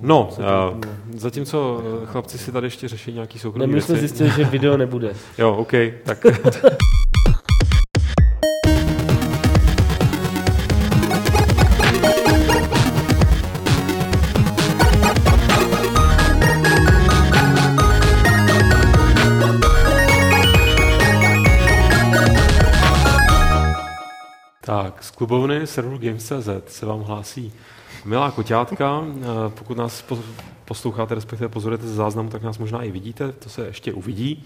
No, uh, zatímco chlapci si tady ještě řeší nějaký soukromý Ne, my jsme věci. zjistili, že video nebude. Jo, OK, tak Tak, z klubovny serveru Games.cz se vám hlásí milá koťátka. Eh, Pokud nás po- posloucháte, respektive pozorujete ze záznamu, tak nás možná i vidíte, to se ještě uvidí.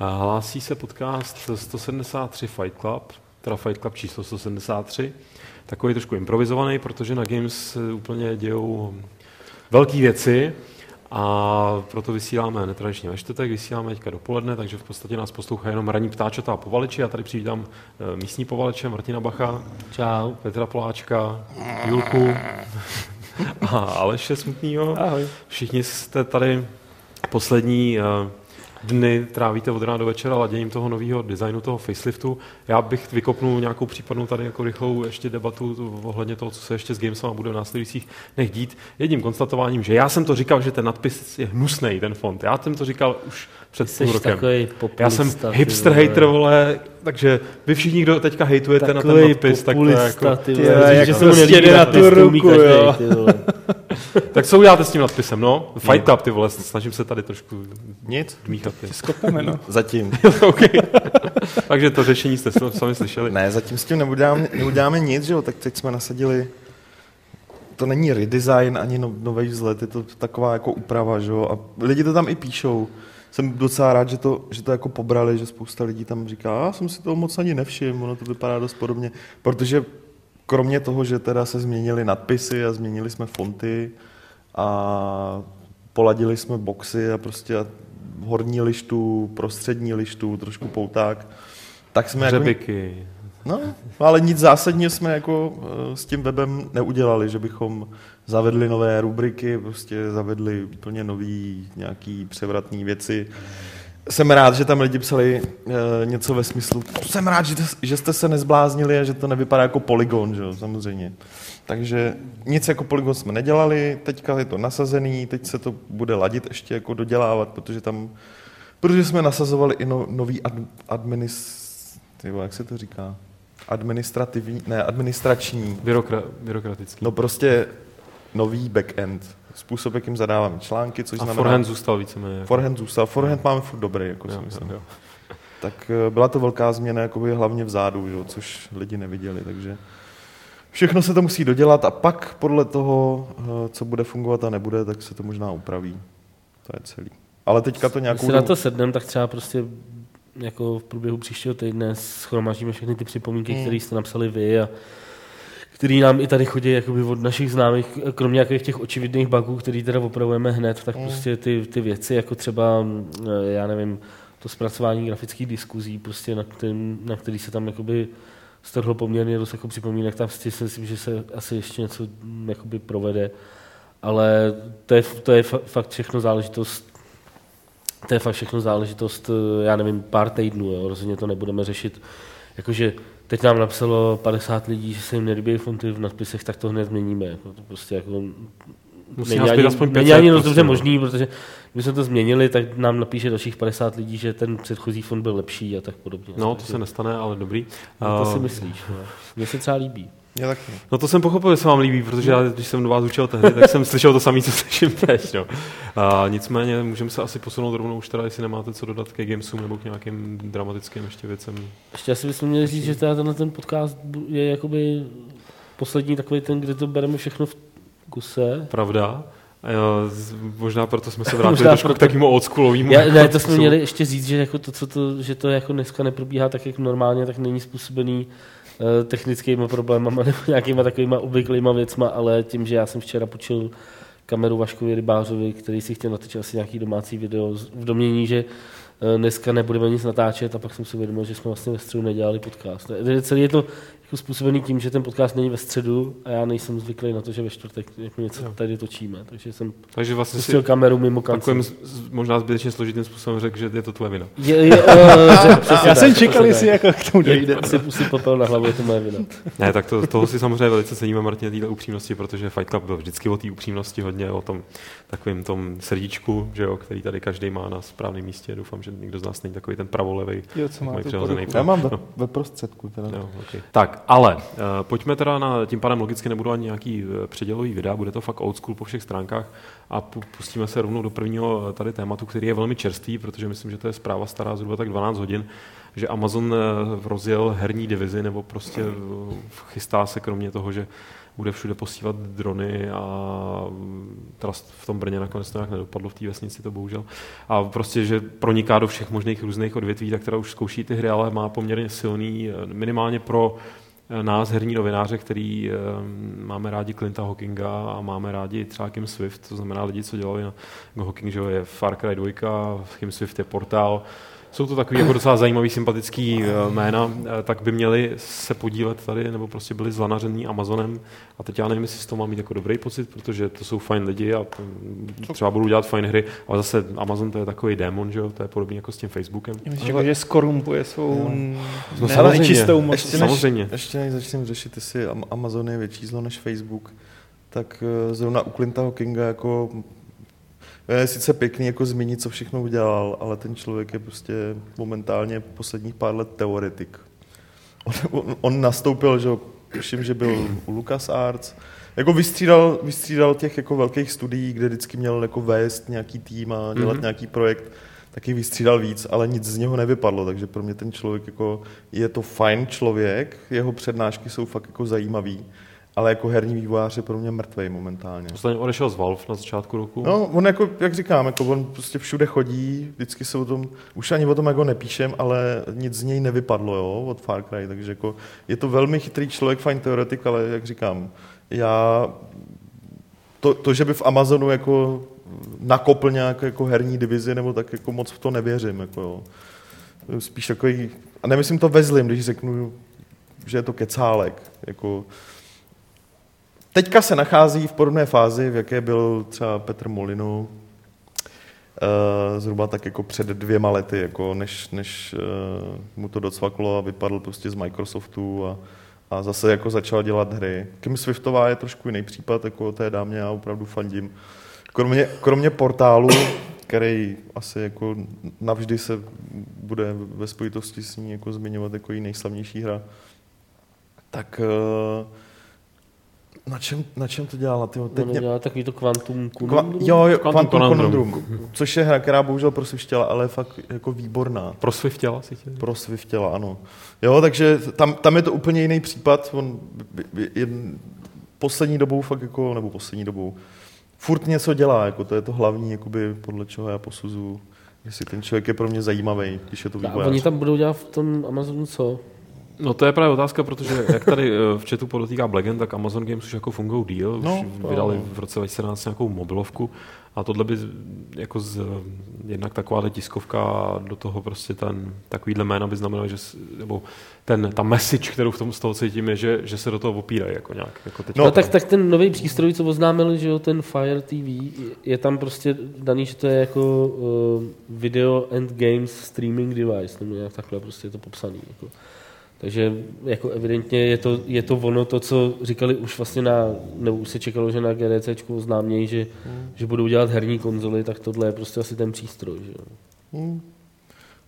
Eh, Hlásí se podcast 173 Fight Club, teda Fight Club číslo 173. Takový trošku improvizovaný, protože na Games úplně dějou velké věci a proto vysíláme netradičně ve čtvrtek, vysíláme teďka dopoledne, takže v podstatě nás poslouchají jenom ranní ptáčata a povaleči. Já tady přivítám eh, místní povaleče Martina Bacha, Čau. Petra Poláčka, Julku a Aleše Smutnýho. Ahoj. Všichni jste tady poslední eh, dny trávíte od rána do večera laděním toho nového designu, toho faceliftu. Já bych vykopnul nějakou případnou tady jako rychlou ještě debatu tu- ohledně toho, co se ještě s Gamesama bude v následujících dnech dít. Jedním konstatováním, že já jsem to říkal, že ten nadpis je hnusný, ten font. Já jsem to říkal už před Jsi půl rokem. takový Já populista. jsem ty hipster hater, vole, takže vy všichni, kdo teďka hejtujete na ten nadpis, tak to je populista, jako... ty Ty vole. Říct, jak že se mu prostě nelíbí jde na tu ruku, jo. ty vole. Tak co uděláte s tím nadpisem, no? Fight Club, ty vole, snažím se tady trošku Nic. dmíchat. Ty. Skopeme, no. Zatím. okay. Takže to řešení jste sami slyšeli. Ne, zatím s tím neuděláme, neuděláme nic, že jo, tak teď jsme nasadili to není redesign ani no, nový vzhled, je to taková jako úprava, že jo, a lidi to tam i píšou. Jsem docela rád, že to, že to jako pobrali, že spousta lidí tam říká, já jsem si toho moc ani nevšiml, ono to vypadá dost podobně, protože kromě toho, že teda se změnily nadpisy a změnili jsme fonty a poladili jsme boxy a prostě horní lištu, prostřední lištu, trošku pouták, tak jsme jako, Hřebiky. No, ale nic zásadního jsme jako eh, s tím webem neudělali, že bychom zavedli nové rubriky, prostě zavedli úplně nový nějaký převratný věci. Jsem rád, že tam lidi psali e, něco ve smyslu, jsem rád, že, že jste se nezbláznili a že to nevypadá jako polygon, že jo, samozřejmě. Takže nic jako polygon jsme nedělali, teďka je to nasazený, teď se to bude ladit ještě jako dodělávat, protože tam, protože jsme nasazovali i no, nový ad, administ, tyvo, jak se to říká? Administrativní, ne, administrační, Byrokra- byrokratický. no prostě nový backend, způsob, jakým zadáváme články, což a znamená... forehand zůstal víceméně. Jako. Forehand zůstal, forehand máme furt dobrý, jako si Jo, myslím. jo. Tak eh, byla to velká změna, jakoby hlavně vzadu, že? jo, což lidi neviděli, takže všechno se to musí dodělat a pak podle toho, eh, co bude fungovat a nebude, tak se to možná upraví. To je celý. Ale teďka to Když nějakou... se na to sedneme, tak třeba prostě jako v průběhu příštího týdne schromáždíme všechny ty připomínky, Mm. které jste napsali vy a který nám i tady chodí jakoby od našich známých, kromě nějakých těch očividných bugů, který teda opravujeme hned, tak Mm. prostě ty, ty věci, jako třeba, eh, já nevím, to zpracování grafických diskuzí, prostě na, kterým, na který se tam jakoby strhlo poměrně dost jako připomínek, tam si myslím, že se asi ještě něco mm, jakoby provede, ale to je, to je fa- fakt všechno záležitost to je fakt všechno záležitost, eh, já nevím, pár týdnů, jo. rozhodně to nebudeme řešit. Jakože teď nám napsalo 50 lidí, že se jim nelíbí fonty v nadpisech, tak to hned změníme. Jako to prostě jako Musí není ani, aspoň není 500 ani dost prostě, dobře no. možný, protože když jsme to změnili, tak nám napíše dalších 50 lidí, že ten předchozí fond byl lepší a tak podobně. No, to se nestane, ale dobrý. no, to Eh, si myslíš. No. Mně se třeba líbí. Je taky. No to jsem pochopil, že se vám líbí, protože já, když jsem do vás učil tehdy, tak jsem slyšel to samé, co slyším teď. No. A nicméně můžeme se asi posunout rovnou už teda, jestli nemáte co dodat ke gamesům nebo k nějakým dramatickým ještě věcem. Ještě asi bychom měli říct, že teda tenhle ten podcast je jakoby poslední takový ten, kde to bereme všechno v kuse. Pravda? A jo, možná proto jsme se vrátili Možná trošku proto. k takému oldschoolovýmu. Já, ne, to jsme měli ještě říct, že, jako to, co to, že to jako dneska neprobíhá tak, jak normálně, tak není způsobený uh, technickými problémama nebo nějakýma takovýma obvyklýma věcma, ale tím, že já jsem včera počul kameru Vaškovi Rybářovi, který si chtěl natočit asi nějaký domácí video v domění, že eh, dneska nebudeme nic natáčet a pak jsem si uvědomil, že jsme vlastně ve středu nedělali podcast. Celý je to jako způsobený tím, že ten podcast není ve středu a já nejsem zvyklý na to, že ve čtvrtek jako něco Jo. tady točíme. Takže jsem Takže vlastně si kameru mimo takovým kancel. možná zbytečně složitým způsobem řekl, že je to tvoje vina. Je, je, uh, že, přesně Já jsem čekal, jestli jako k tomu dojde. Si pustit popel na hlavu, je to moje vina. Ne, tak to, toho si samozřejmě velice ceníme, Martin, téhle upřímnosti, protože Fight Club byl vždycky o té upřímnosti hodně, o tom takovým tom srdíčku, že jo, který tady každý má na správném místě. Doufám, že nikdo z nás není takový ten pravolevý. Jo, co má. Já mám ve, No. ve prostředku teda. Jo, okay. Tak, ale uh, pojďme teda na, tím pádem logicky nebudu ani nějaký uh, předělový videa, bude to fakt old school po všech stránkách a pu- pustíme se rovnou do prvního eh, tady tématu, který je velmi čerstvý, protože myslím, že to je zpráva stará zhruba tak 12 hodin, že Amazon eh, rozjel herní divizi nebo prostě eh, chystá se kromě toho, že bude všude posílat drony a mm, teda v tom Brně nakonec to nějak nedopadlo v té vesnici, to bohužel. A prostě, že proniká do všech možných různých odvětví, tak teda už zkouší ty hry, ale má poměrně silný, eh, minimálně pro eh, nás, herní novináře, který eh, máme rádi Clinta Hawkinga a máme rádi třeba Kim Swift, to znamená lidi, co dělali na Hawking, že je Far Cry 2, Kim Swift je portál, jsou to takový jako docela zajímavý, sympatický eh, jména, eh, tak by měli se podílet tady, nebo prostě byli zlanařený Amazonem. A teď já nevím, jestli z toho mám mít jako dobrý pocit, protože to jsou fajn lidi a mm, třeba budou dělat fajn hry, ale zase Amazon to je takový démon, že jo, to je podobně jako s tím Facebookem. Myslíš, jako, že skorumpuje svou. No ne, samozřejmě. nečistou moc. Ještě než, Samozřejmě. ještě než začneme řešit, jestli Am- Amazon je větší zlo než Facebook, tak eh, zrovna u Clinta Hawkinga jako je sice pěkný jako zmínit, co všechno udělal, ale ten člověk je prostě momentálně posledních pár let teoretik. On, on, on nastoupil, že tuším, že byl u LucasArts, jako vystřídal, vystřídal těch jako velkých studií, kde vždycky měl jako vést nějaký tým a dělat Mhm. mm-hmm. nějaký projekt, taky vystřídal víc, ale nic z něho nevypadlo, takže pro mě ten člověk jako, je to fajn člověk, jeho přednášky jsou fakt jako zajímavý, ale jako herní vývojář je pro mě mrtvej momentálně. Posledně odešel z Valve na začátku roku. No, on jako, jak říkám, jako on prostě všude chodí, vždycky se o tom, už ani o tom jako nepíšem, ale nic z něj nevypadlo, jo, od Far Cry, takže jako je to velmi chytrý člověk, fajn teoretik, ale jak říkám, já to, to, že by v Amazonu jako nakopl nějak jako herní divizi, nebo tak jako moc v to nevěřím, jako jo. Spíš takový, a nemyslím to ve zlým, když řeknu, že je to kecálek, jako Teďka se nachází v podobné fázi, v jaké byl třeba Petr Molinu, eh, zhruba tak jako před dvěma lety, jako než, než eh, mu to docvaklo a vypadl prostě z Microsoftu a, a zase jako začal dělat hry. Kim Swiftová je trošku jiný případ, jako té dámě já opravdu fandím. Kromě, kromě portálu, který asi jako navždy se bude ve spojitosti s ní jako zmiňovat jako její nejslavnější hra, tak eh, na čem, na čem to dělala? Tyjo? Teď On mě, dělá takový to kvantum Kva, conundrum. jo, jo, Quantum Quantum Conundrum. Conundrum, což je hra, která bohužel prosvištěla, ale je fakt jako výborná. Pro Swiftěla si tě? Prosvištěla, ano. Jo, takže tam, tam je to úplně jiný případ. On je, poslední dobou fakt jako, nebo poslední dobou, furt něco dělá, jako to je to hlavní, jakoby, podle čeho já posuzuju, jestli ten člověk je pro mě zajímavý, když je to A vývojář. oni tam budou dělat v tom Amazonu co? No to je právě otázka, protože jak tady eh, v chatu podotýká Blagen, tak Amazon Games už jako fungují díl, už No, to vydali v roce 2017 nějakou mobilovku a tohle by jako z, jednak taková tiskovka a do toho prostě ten takovýhle jména by znamenalo, že nebo ten, ta message, kterou v tom z toho cítím, je, že, že se do toho opírají jako nějak. Jako teď No, tak, tak ten nový přístroj, co oznámili, že jo, ten Fire TV, je- je tam prostě daný, že to je jako uh, video and games streaming device, nebo nějak takhle prostě je to popsaný. Jako. Takže jako evidentně je to, je to ono to, co říkali už vlastně na, nebo už se čekalo, že na GDC oznámějí, že, že budou dělat herní konzoly, tak tohle je prostě asi ten přístroj. Že. Hmm.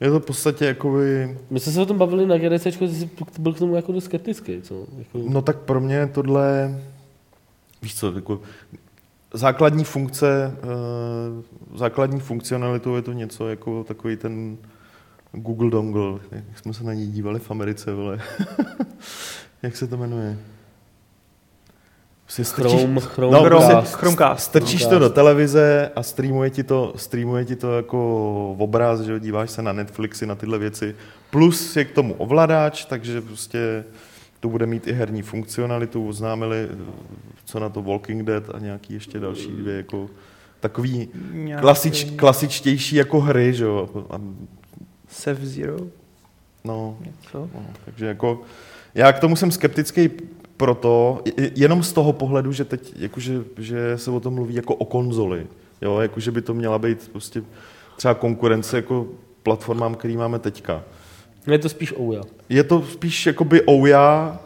Je to v podstatě jakoby, My jsme se o tom bavili na GDC, ty jsi byl k tomu jako dost skeptický, co? Jako, No tak pro mě tohle, víš co, jako základní funkce, eh, základní funkcionalitou je to něco jako takový ten Google Dongle, jak jsme se na ní dívali v Americe, vole. jak se to jmenuje? Prostě strčíš, Chrome, Chrome, No, Chrome, prostě Chromecast. strčíš to do televize a streamuje ti to, streamuje ti to jako v obraz, že jo, díváš se na Netflixy, na tyhle věci. Plus je k tomu ovladač, takže prostě to bude mít i herní funkcionalitu. Oznámili, co na to Walking Dead a nějaký ještě další dvě jako takový Nějaký klasič, klasičtější jako hry, že jo. A, Save Zero, no, něco. no, takže jako Já k tomu jsem skeptický proto, jenom z toho pohledu, že teď jakože, že se o tom mluví jako o konzoli. Jo, jakože by to měla být prostě třeba konkurence jako platformám, který máme teďka. Je to spíš Ouya. Je to spíš jakoby Ouya,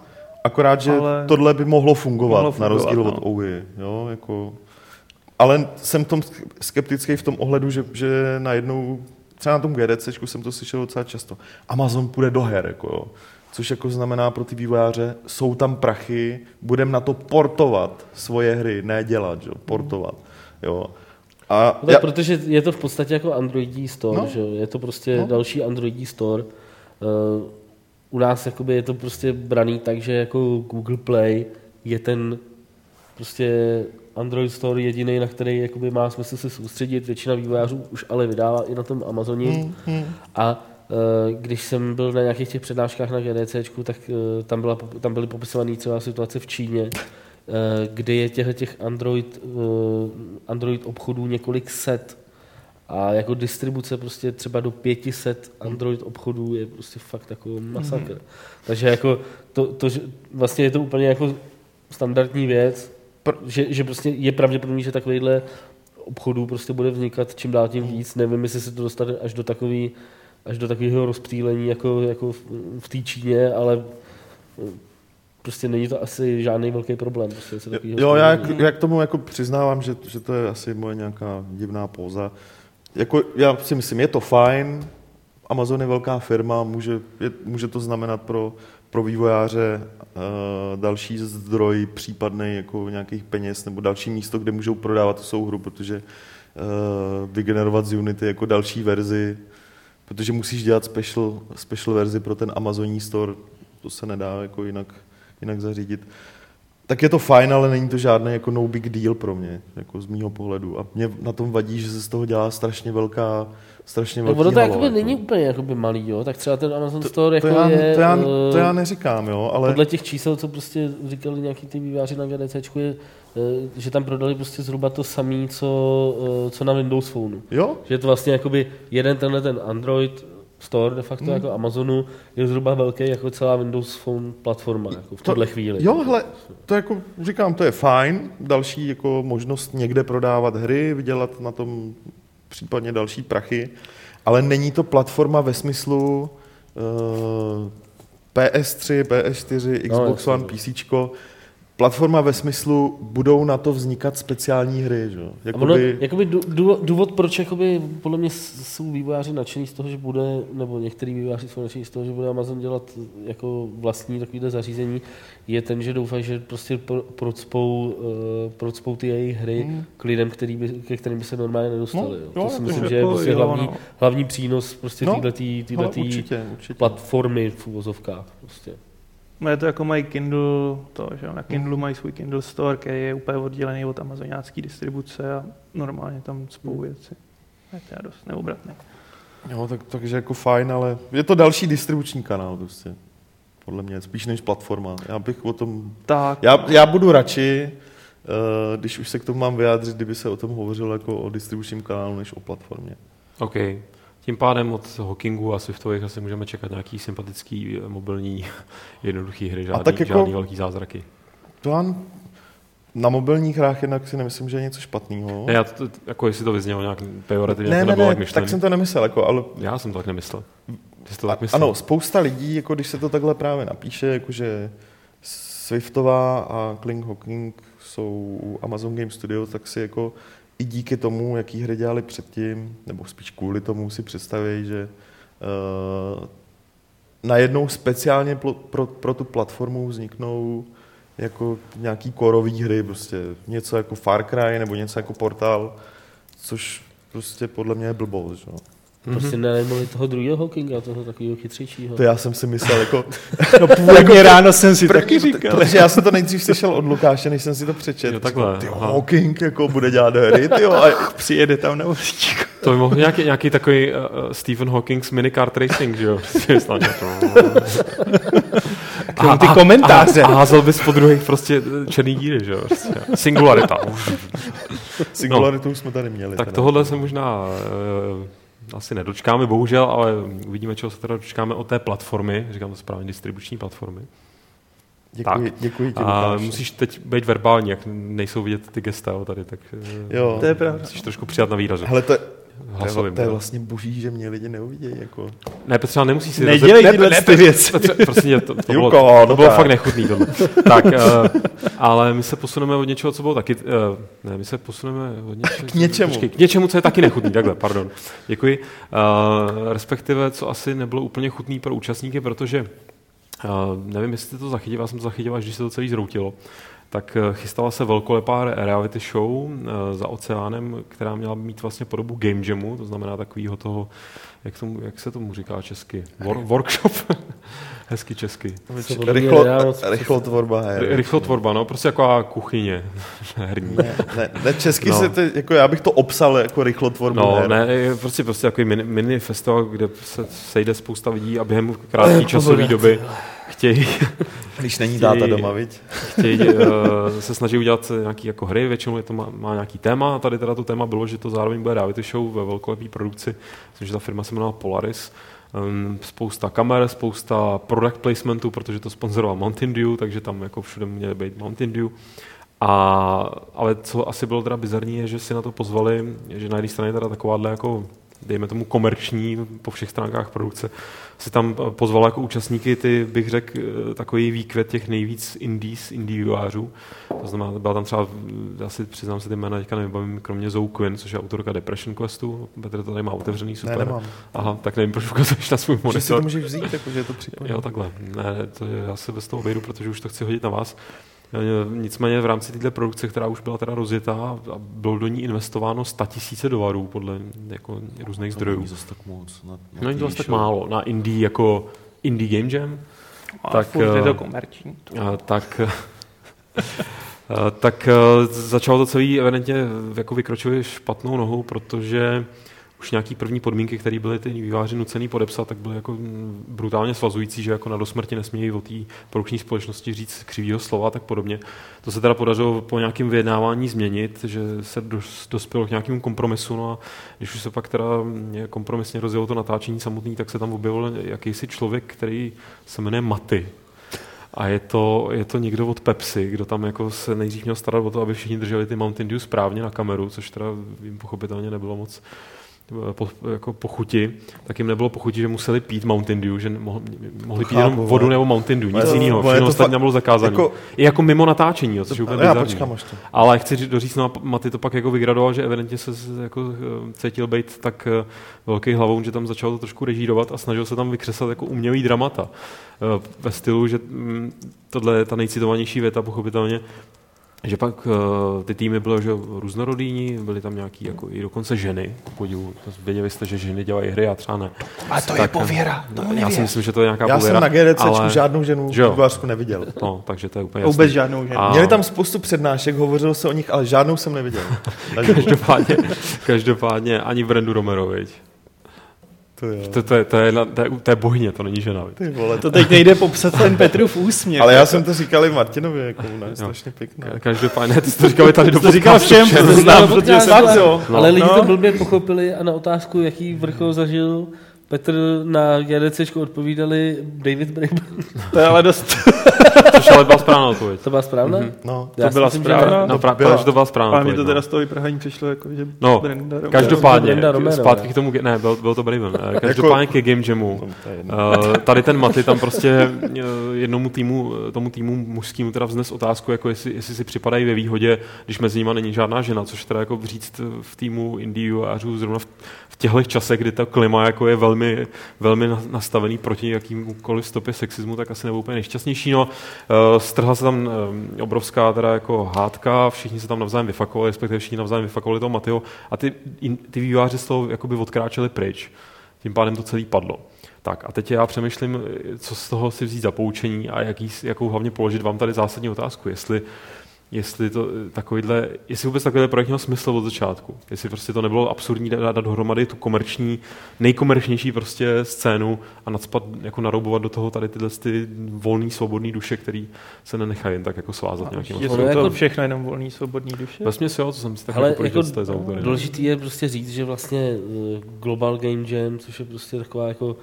akorát, že Ale tohle by mohlo fungovat, mohlo na rozdíl fungovat, od no. Ouya. Jo, jako... Ale jsem v tom skeptický v tom ohledu, že, že najednou, třeba na tom GDC jsem to slyšel docela často, Amazon půjde do her, jako jo. Což jako znamená pro ty vývojáře, jsou tam prachy, budeme na to portovat svoje hry, ne dělat, jo, portovat. Jo. A No tak protože je to v podstatě jako Androidí store, No. že jo? je to prostě no. další Androidí store. Uh, u nás jakoby je to prostě braný tak, že jako Google Play je ten prostě Android Store jediný, na který jakoby má smysl se soustředit. Většina vývojářů už ale vydává i na tom Amazoně. Hmm, hmm. A eh, když jsem byl na nějakých těch přednáškách na GDCčku, tak eh, tam, byla, tam byly popisované třeba situace v Číně, eh, kde je těch, těch Android, Android obchodů několik set a jako distribuce prostě třeba do 500 Android obchodů je prostě fakt jako masakr. Mhm. Takže jako to, to, vlastně je to úplně jako standardní věc, Pr- že, že prostě je pravděpodobný, že takovýhle obchodů prostě bude vznikat čím dál tím víc. Nevím, jestli se to dostane až do takový, až do takového rozptýlení jako, jako v, v té Číně, ale eh, prostě není to asi žádný velký problém. Prostě se Jo, já, jak, já k tomu jako přiznávám, že, že to je asi moje nějaká divná póza. Jako, já si myslím, je to fajn, Amazon je velká firma, může, je, může to znamenat pro, pro vývojáře uh, další zdroj případný jako nějakých peněz nebo další místo, kde můžou prodávat tu souhru, protože uh, vygenerovat z Unity jako další verzi, protože musíš dělat special, special verzi pro ten Amazonní store, to se nedá jako jinak, jinak zařídit. Tak je to fajn, ale není to žádný jako no big deal pro mě, jako z mýho pohledu. A mě na tom vadí, že se z toho dělá strašně velká, strašně velký ono to halo, jakoby jako. není úplně jakoby malý, jo? tak třeba ten Amazon Store to, jako já, je... to, já, eh, to já neříkám, jo, ale Podle těch čísel, co prostě říkali nějaký ty výváři na GDCčku, je, eh, že tam prodali prostě zhruba to samé, co, eh, co na Windows Phoneu. jo, Že je to vlastně jakoby jeden tenhle ten Android Store de facto Hmm. jako Amazonu je zhruba velký jako celá Windows Phone platforma jako v To- tuhle chvíli. Jo, hele, to jako říkám, to je fajn, další jako možnost někde prodávat hry, vydělat na tom případně další prachy, ale není to platforma ve smyslu uh, PS3, PS4, Xbox jasně, One, no. PC, platforma ve smyslu budou na to vznikat speciální hry, že? jo? A ono, Jakoby, jakoby dů- důvod, proč jakoby, podle mě jsou vývojáři nadšení z toho, že bude, nebo některý vývojáři jsou nadšení z toho, že bude Amazon dělat jako vlastní takovýhle zařízení, je ten, že doufají, že prostě pro- procpou, uh, procpou ty jejich hry Hmm. k lidem, který by, ke kterým by se normálně nedostali. No, jo. jo, To si jako, myslím, že že je jako prostě jo, hlavní, no. hlavní přínos prostě No, určitě, určitě. platformy v uvozovkách. Prostě. No je to jako mají Kindle, to, že na Kindle mají svůj Kindle Store, který je úplně oddělený od amazoniácké distribuce a normálně tam spou věci. Je to dost neobratný. Jo, tak, takže jako fajn, ale je to další distribuční kanál prostě. Podle mě, spíš než platforma. Já bych o tom Tak, Já, já budu radši, uh, když už se k tomu mám vyjádřit, kdyby se o tom hovořilo jako o distribučním kanálu, než o platformě. OK. Tím pádem od Hawkingu a Swiftových asi můžeme čekat nějaký sympatický eh, mobilní jednoduchý hry, žádný, tak jako- žádný velký zázraky. To já na mobilních hrách jednak si nemyslím, že je něco špatného. Ne, já to, jako jestli to vyznělo nějak pejorativně, ne, to ne, nebylo ne tak myšlený. tak jsem to nemyslel, jako, ale Já jsem to tak nemyslel. Jsi to A- tak myslel. Ano, spousta lidí, jako když se to takhle právě napíše, jakože Swiftová a Kling Hawking jsou u Amazon Game Studios, tak si jako i díky tomu, jaký hry dělali předtím, nebo spíš kvůli tomu si představí, že uh, najednou speciálně pro, pro, pro tu platformu vzniknou jako nějaký korový hry, prostě něco jako Far Cry nebo něco jako Portal, což prostě podle mě je blbost. Že? Jo. Prostě nenajímali toho druhého Hawkinga, toho takového chytřejšího. To já jsem si myslel, jako, no původně ráno jsem si taky říkal. Protože já jsem to nejdřív slyšel od Lukáše, než jsem si to přečetl. Jo, takhle, Ty. Hawking jako bude dělat hry, ty a Přijede tam na vozíčku. To by mohl nějaký, nějaký takový uh, Stephen Hawking's minikart racing, že jo? Prostě jako- K ty komentáře. A, a házel bys po druhých prostě černý díry, že jo? Prostě. Singularita. Singularitu no. jsme tady měli. Tak tohle se možná uh, asi nedočkáme, bohužel, ale uvidíme, čeho se teda dočkáme od té platformy, říkám to správně, distribuční platformy. Děkuji, Tak. děkuji ti, A Lukáši. musíš teď být verbální, jak nejsou vidět ty gesta jo, tady, tak eh, Jo. To je pravda. musíš trošku přijat na výraze. Hele, to, je- to, je, Hlasovým. to je vlastně boží, že mě lidi neuvidějí. Jako. Ne, Petře, nemusí si... Nedělej ne, tyhle ne, ty věci. Petře, prostě mě to, to bylo, Julko, to no bylo tak. fakt nechutný tohle. tak, uh, ale my se posuneme od něčeho, co bylo taky... Uh, ne, my se posuneme od něčeho... K něčemu. Počkej, k něčemu, co je taky nechutný, takhle, pardon. Děkuji. Uh, respektive, co asi nebylo úplně chutný pro účastníky, protože uh, nevím, jestli to zachytil, já jsem to zachytil, až když se to celý zroutilo, tak eh, chystala se velkolepá re- reality show eh, za oceánem, která měla mít vlastně podobu game jamu, to znamená takového toho, jak, tomu, jak se tomu říká česky? Wor- workshop? Hezky česky. Rychlo, nedá moc rychlotvorba her. R- rychlotvorba, no, prostě jako kuchyně herní. Ne, ne, ne, česky No. se to, jako já bych to opsal jako rychlotvorbu No, her. ne, je prostě, prostě takový mini, mini festival, kde se sejde spousta lidí a během krátké časové doby chtějí, Když není Chtějí- táta doma, viď? chtějí uh, se snaží udělat nějaké jako hry, většinou je to má, má nějaký téma. Tady teda to téma bylo, že to zároveň bude reality show ve velkolepé produkci. Myslím, že ta firma se jmenovala Polaris. Um, spousta kamer, spousta product placementů, protože to sponzoroval Mountain Dew, takže tam jako všude měly být Mountain Dew. A, ale co asi bylo teda bizarní, je, že si na to pozvali, že na jedné straně teda takováhle jako dejme tomu komerční po všech stránkách produkce, si tam eh, pozval jako účastníky ty, bych řekl, eh, takový výkvět těch nejvíc indies, indie vývojářů. To znamená, byla tam třeba, eh, asi přiznám se ty jména, teďka nevybavím, kromě Zoe Quinn, což je autorka Depression Questu. Petr to tady má otevřený, super. Ne, nemám. Aha, tak nevím, proč ukazuješ na svůj Že si monitor. to můžeš vzít, jako, že je to připojené. Jo, takhle. Ne, to je, já se bez toho obejdu, protože už to chci hodit na vás. E, Nicméně v rámci této produkce, která už byla teda rozjetá a bylo do ní investováno 100 tisíce dolarů podle jako různých zdrojů. Není tak moc. Na, na No není to tak málo. Na indie jako indie game jam, A Tak, je eh, to komerční. a, tak tak začalo to celý evidentně jako vykročuje špatnou nohou, protože už nějaký první podmínky, které byly ty výváři nucený podepsat, tak byly jako brutálně svazující, že jako na dosmrti nesmějí o té produkční společnosti říct křivýho slova a tak podobně. To se teda podařilo po nějakém vyjednávání změnit, že se dos, dospělo k nějakému kompromisu, no a když už se pak teda mm, kompromisně rozjelo to natáčení samotný, tak se tam objevil jakýsi člověk, který se jmenuje Maty. A je to, je to někdo od Pepsi, kdo tam jako se nejdřív měl starat o to, aby všichni drželi ty Mountain Dew správně na kameru, což teda jim pochopitelně nebylo moc po, jako po chuti, tak jim nebylo po chuti, že museli pít Mountain Dew, že mohli, mohli pít chápu, jenom vodu nebo Mountain Dew, nic jiného, všechno to ostatní nebylo zakázané. jako- I jako mimo natáčení, jo, což je úplně já počkám až to. Ale chci ří- doříct, no a Maty to pak jako vygradoval, že evidentně se jako eh, cítil být tak eh, velký hlavou, že tam začal to trošku režírovat a snažil se tam vykřesat jako umělý dramata. Eh, Ve stylu, že mm, tohle je ta nejcitovanější věta, pochopitelně, že pak uh, ty týmy byly že různorodý, byly tam nějaký jako i dokonce ženy, podivu, to věděli jste, že ženy dělají hry a třeba ne. Ale to je Tak, pověra. no, já si myslím, že to je nějaká Já pověra. jsem na GDC ale- žádnou ženu Že jo. neviděl. No, takže to je úplně Vůbec jasný. žádnou ženu. A- Měli tam spoustu přednášek, hovořilo se o nich, ale žádnou jsem neviděl. Takže Každopádně, každopádně ani Brandu Romero, viď? To jo. To, to, je, to, je, na- to, je, to je bohyně, to není žena. Ty vole, To teď nejde popsat ten Petrův úsměv. Ale já jsem to říkal i Martinovi, jako ona je strašně pěkná. Ka- Každopádně, ty jsi to říkali tady do To říkal všem, všem. to znám, No, protože jsem ale- to. No. Ale lidi No. to blbě pochopili a na otázku, jaký vrchol zažil Petr na GDCčku odpovídali David Braben. To je ale dost. Což ale byla správná odpověď. To byla správná? Mhm. No, Já To si byla myslím, že správná. No, pra, byla. to byla správná Ale mě odpověď. to teda no. z toho vyprahání přišlo, jako, že No, Brenda Romero. Každopádně, Brenda Romero, zpátky ne? k tomu, ne, byl, byl to Braven. Eh, Každopádně ke Game Jamu. Uh, tady ten Maty tam prostě uh, jednomu týmu, tomu týmu mužskému teda vznes otázku, jako jestli, jestli si připadají ve výhodě, když mezi nimi není žádná žena, což teda jako říct v týmu Indiu a zrovna v, v těchto časech, kdy ta klima jako je velmi, velmi na- nastavený proti jakýmkoliv stopě sexismu, tak asi nebyl úplně nejšťastnější. No, uh, strhla se tam um, obrovská teda jako hádka, všichni se tam navzájem vyfakovali, respektive všichni navzájem vyfakovali toho Matyho a ty, ty výváři z toho jakoby odkráčeli pryč. Tím pádem to celý padlo. Tak a teď já přemýšlím, co z toho si vzít za poučení a jaký, jakou hlavně položit vám tady zásadní otázku, jestli, jestli to takovýhle, jestli vůbec takovýhle projekt měl smysl od začátku. Jestli prostě to nebylo absurdní dát dát dohromady tu komerční, nejkomerčnější prostě scénu a nadspat, jako naroubovat do toho tady tyhle ty volný, svobodný duše, který se nenechají jen tak jako svázat nějakým jsou to jako- všechno jenom volný, svobodný duše. Vesmě si jo, co jsem si tak Ale jako jako je za autory. důležitý je prostě říct, že vlastně eh, Global Game Jam, což je prostě taková jako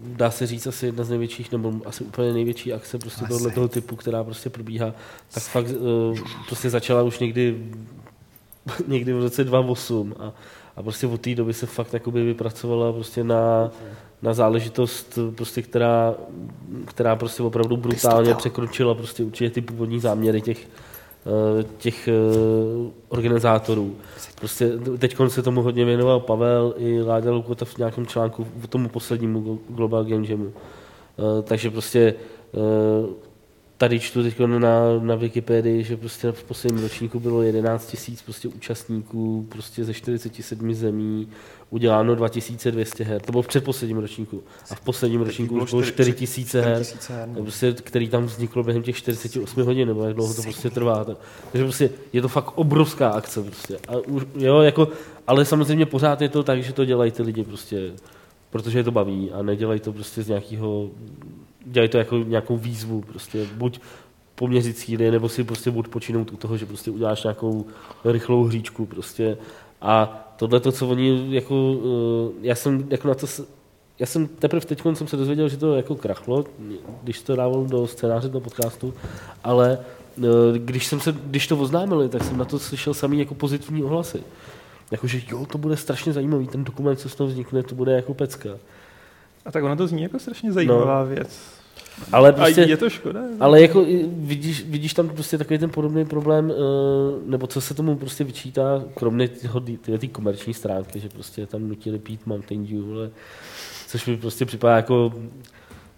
dá se říct asi jedna z největších, nebo asi úplně největší akce prostě Asi. tohoto toho typu, která prostě probíhá, tak fakt uh, prostě začala už někdy někdy v roce 2008 a, a prostě od té doby se fakt jakoby vypracovala prostě na, na záležitost, prostě, která, která prostě opravdu brutálně překročila prostě určitě ty původní záměry těch, eh, těch eh, organizátorů. Prostě teď se tomu hodně věnoval Pavel i Láďa Lukota v nějakém článku v tomu poslednímu Global Game Jamu. Eh, Takže prostě eh, tady čtu teď na, na Wikipedii, že prostě v posledním ročníku bylo 11 tisíc prostě účastníků prostě ze 47 zemí, uděláno 2200 her. To bylo v předposledním ročníku. A v posledním ročníku už bylo 4 tisíce her, no. prostě, který tam vzniklo během těch 48 hodin, nebo jak dlouho to prostě trvá. Tak- Takže prostě je to fakt obrovská akce. Prostě. A už, jo, jako, ale samozřejmě pořád je to tak, že to dělají ty lidi prostě, protože je to baví a nedělají to prostě z nějakého dělají to jako nějakou výzvu, prostě buď poměřit síly, nebo si prostě odpočinout u toho, že prostě uděláš nějakou rychlou hříčku prostě. A tohle to, co oni jako, eh, já jsem jako na to, já jsem teprve teď jsem se dozvěděl, že to jako krachlo, když to dával do scénáře do podcastu, ale eh, když, jsem se, když to oznámili, tak jsem na to slyšel samý jako pozitivní ohlasy. Jakože jo, to bude strašně zajímavý, ten dokument, co z toho vznikne, to bude jako pecka. A tak ono to zní jako strašně zajímavá No. věc. Ale A prostě, je to škoda. Ale jako vidíš, vidíš tam prostě takový ten podobný problém, eh, nebo co se tomu prostě vyčítá, kromě tyhle tyhle tý komerční stránky, že prostě tam nutili pít Mountain Dew, ale, což mi prostě připadá jako,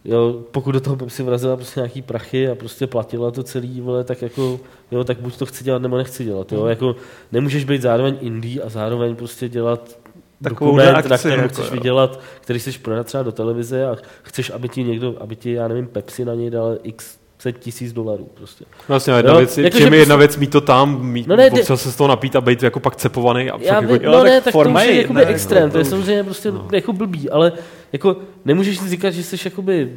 jo, pokud do toho Pepsi vrazila prostě nějaký prachy a prostě platila to celý, vole, tak jako, jo, tak buď to chci dělat, nebo nechci dělat, jo, jako nemůžeš být zároveň indie a zároveň prostě dělat dokument, akci, na kterém jako, chceš jo. vydělat, který chceš prodat třeba do televize a chceš, aby ti někdo, aby ti, já nevím, Pepsi na něj dal x set tisíc dolarů prostě. Vlastně jedna Jo, věc, jako, čím že je jedna prostě- věc mít to tam, mít, No no ne, ne, ty- se z toho napít a být jako pak cepovaný a Já by, jako, no tak ne, tak to už je je jedna, jakoby jako, extrém, to je to už- samozřejmě prostě no. jako blbý, ale jako nemůžeš si říkat, že jsi jakoby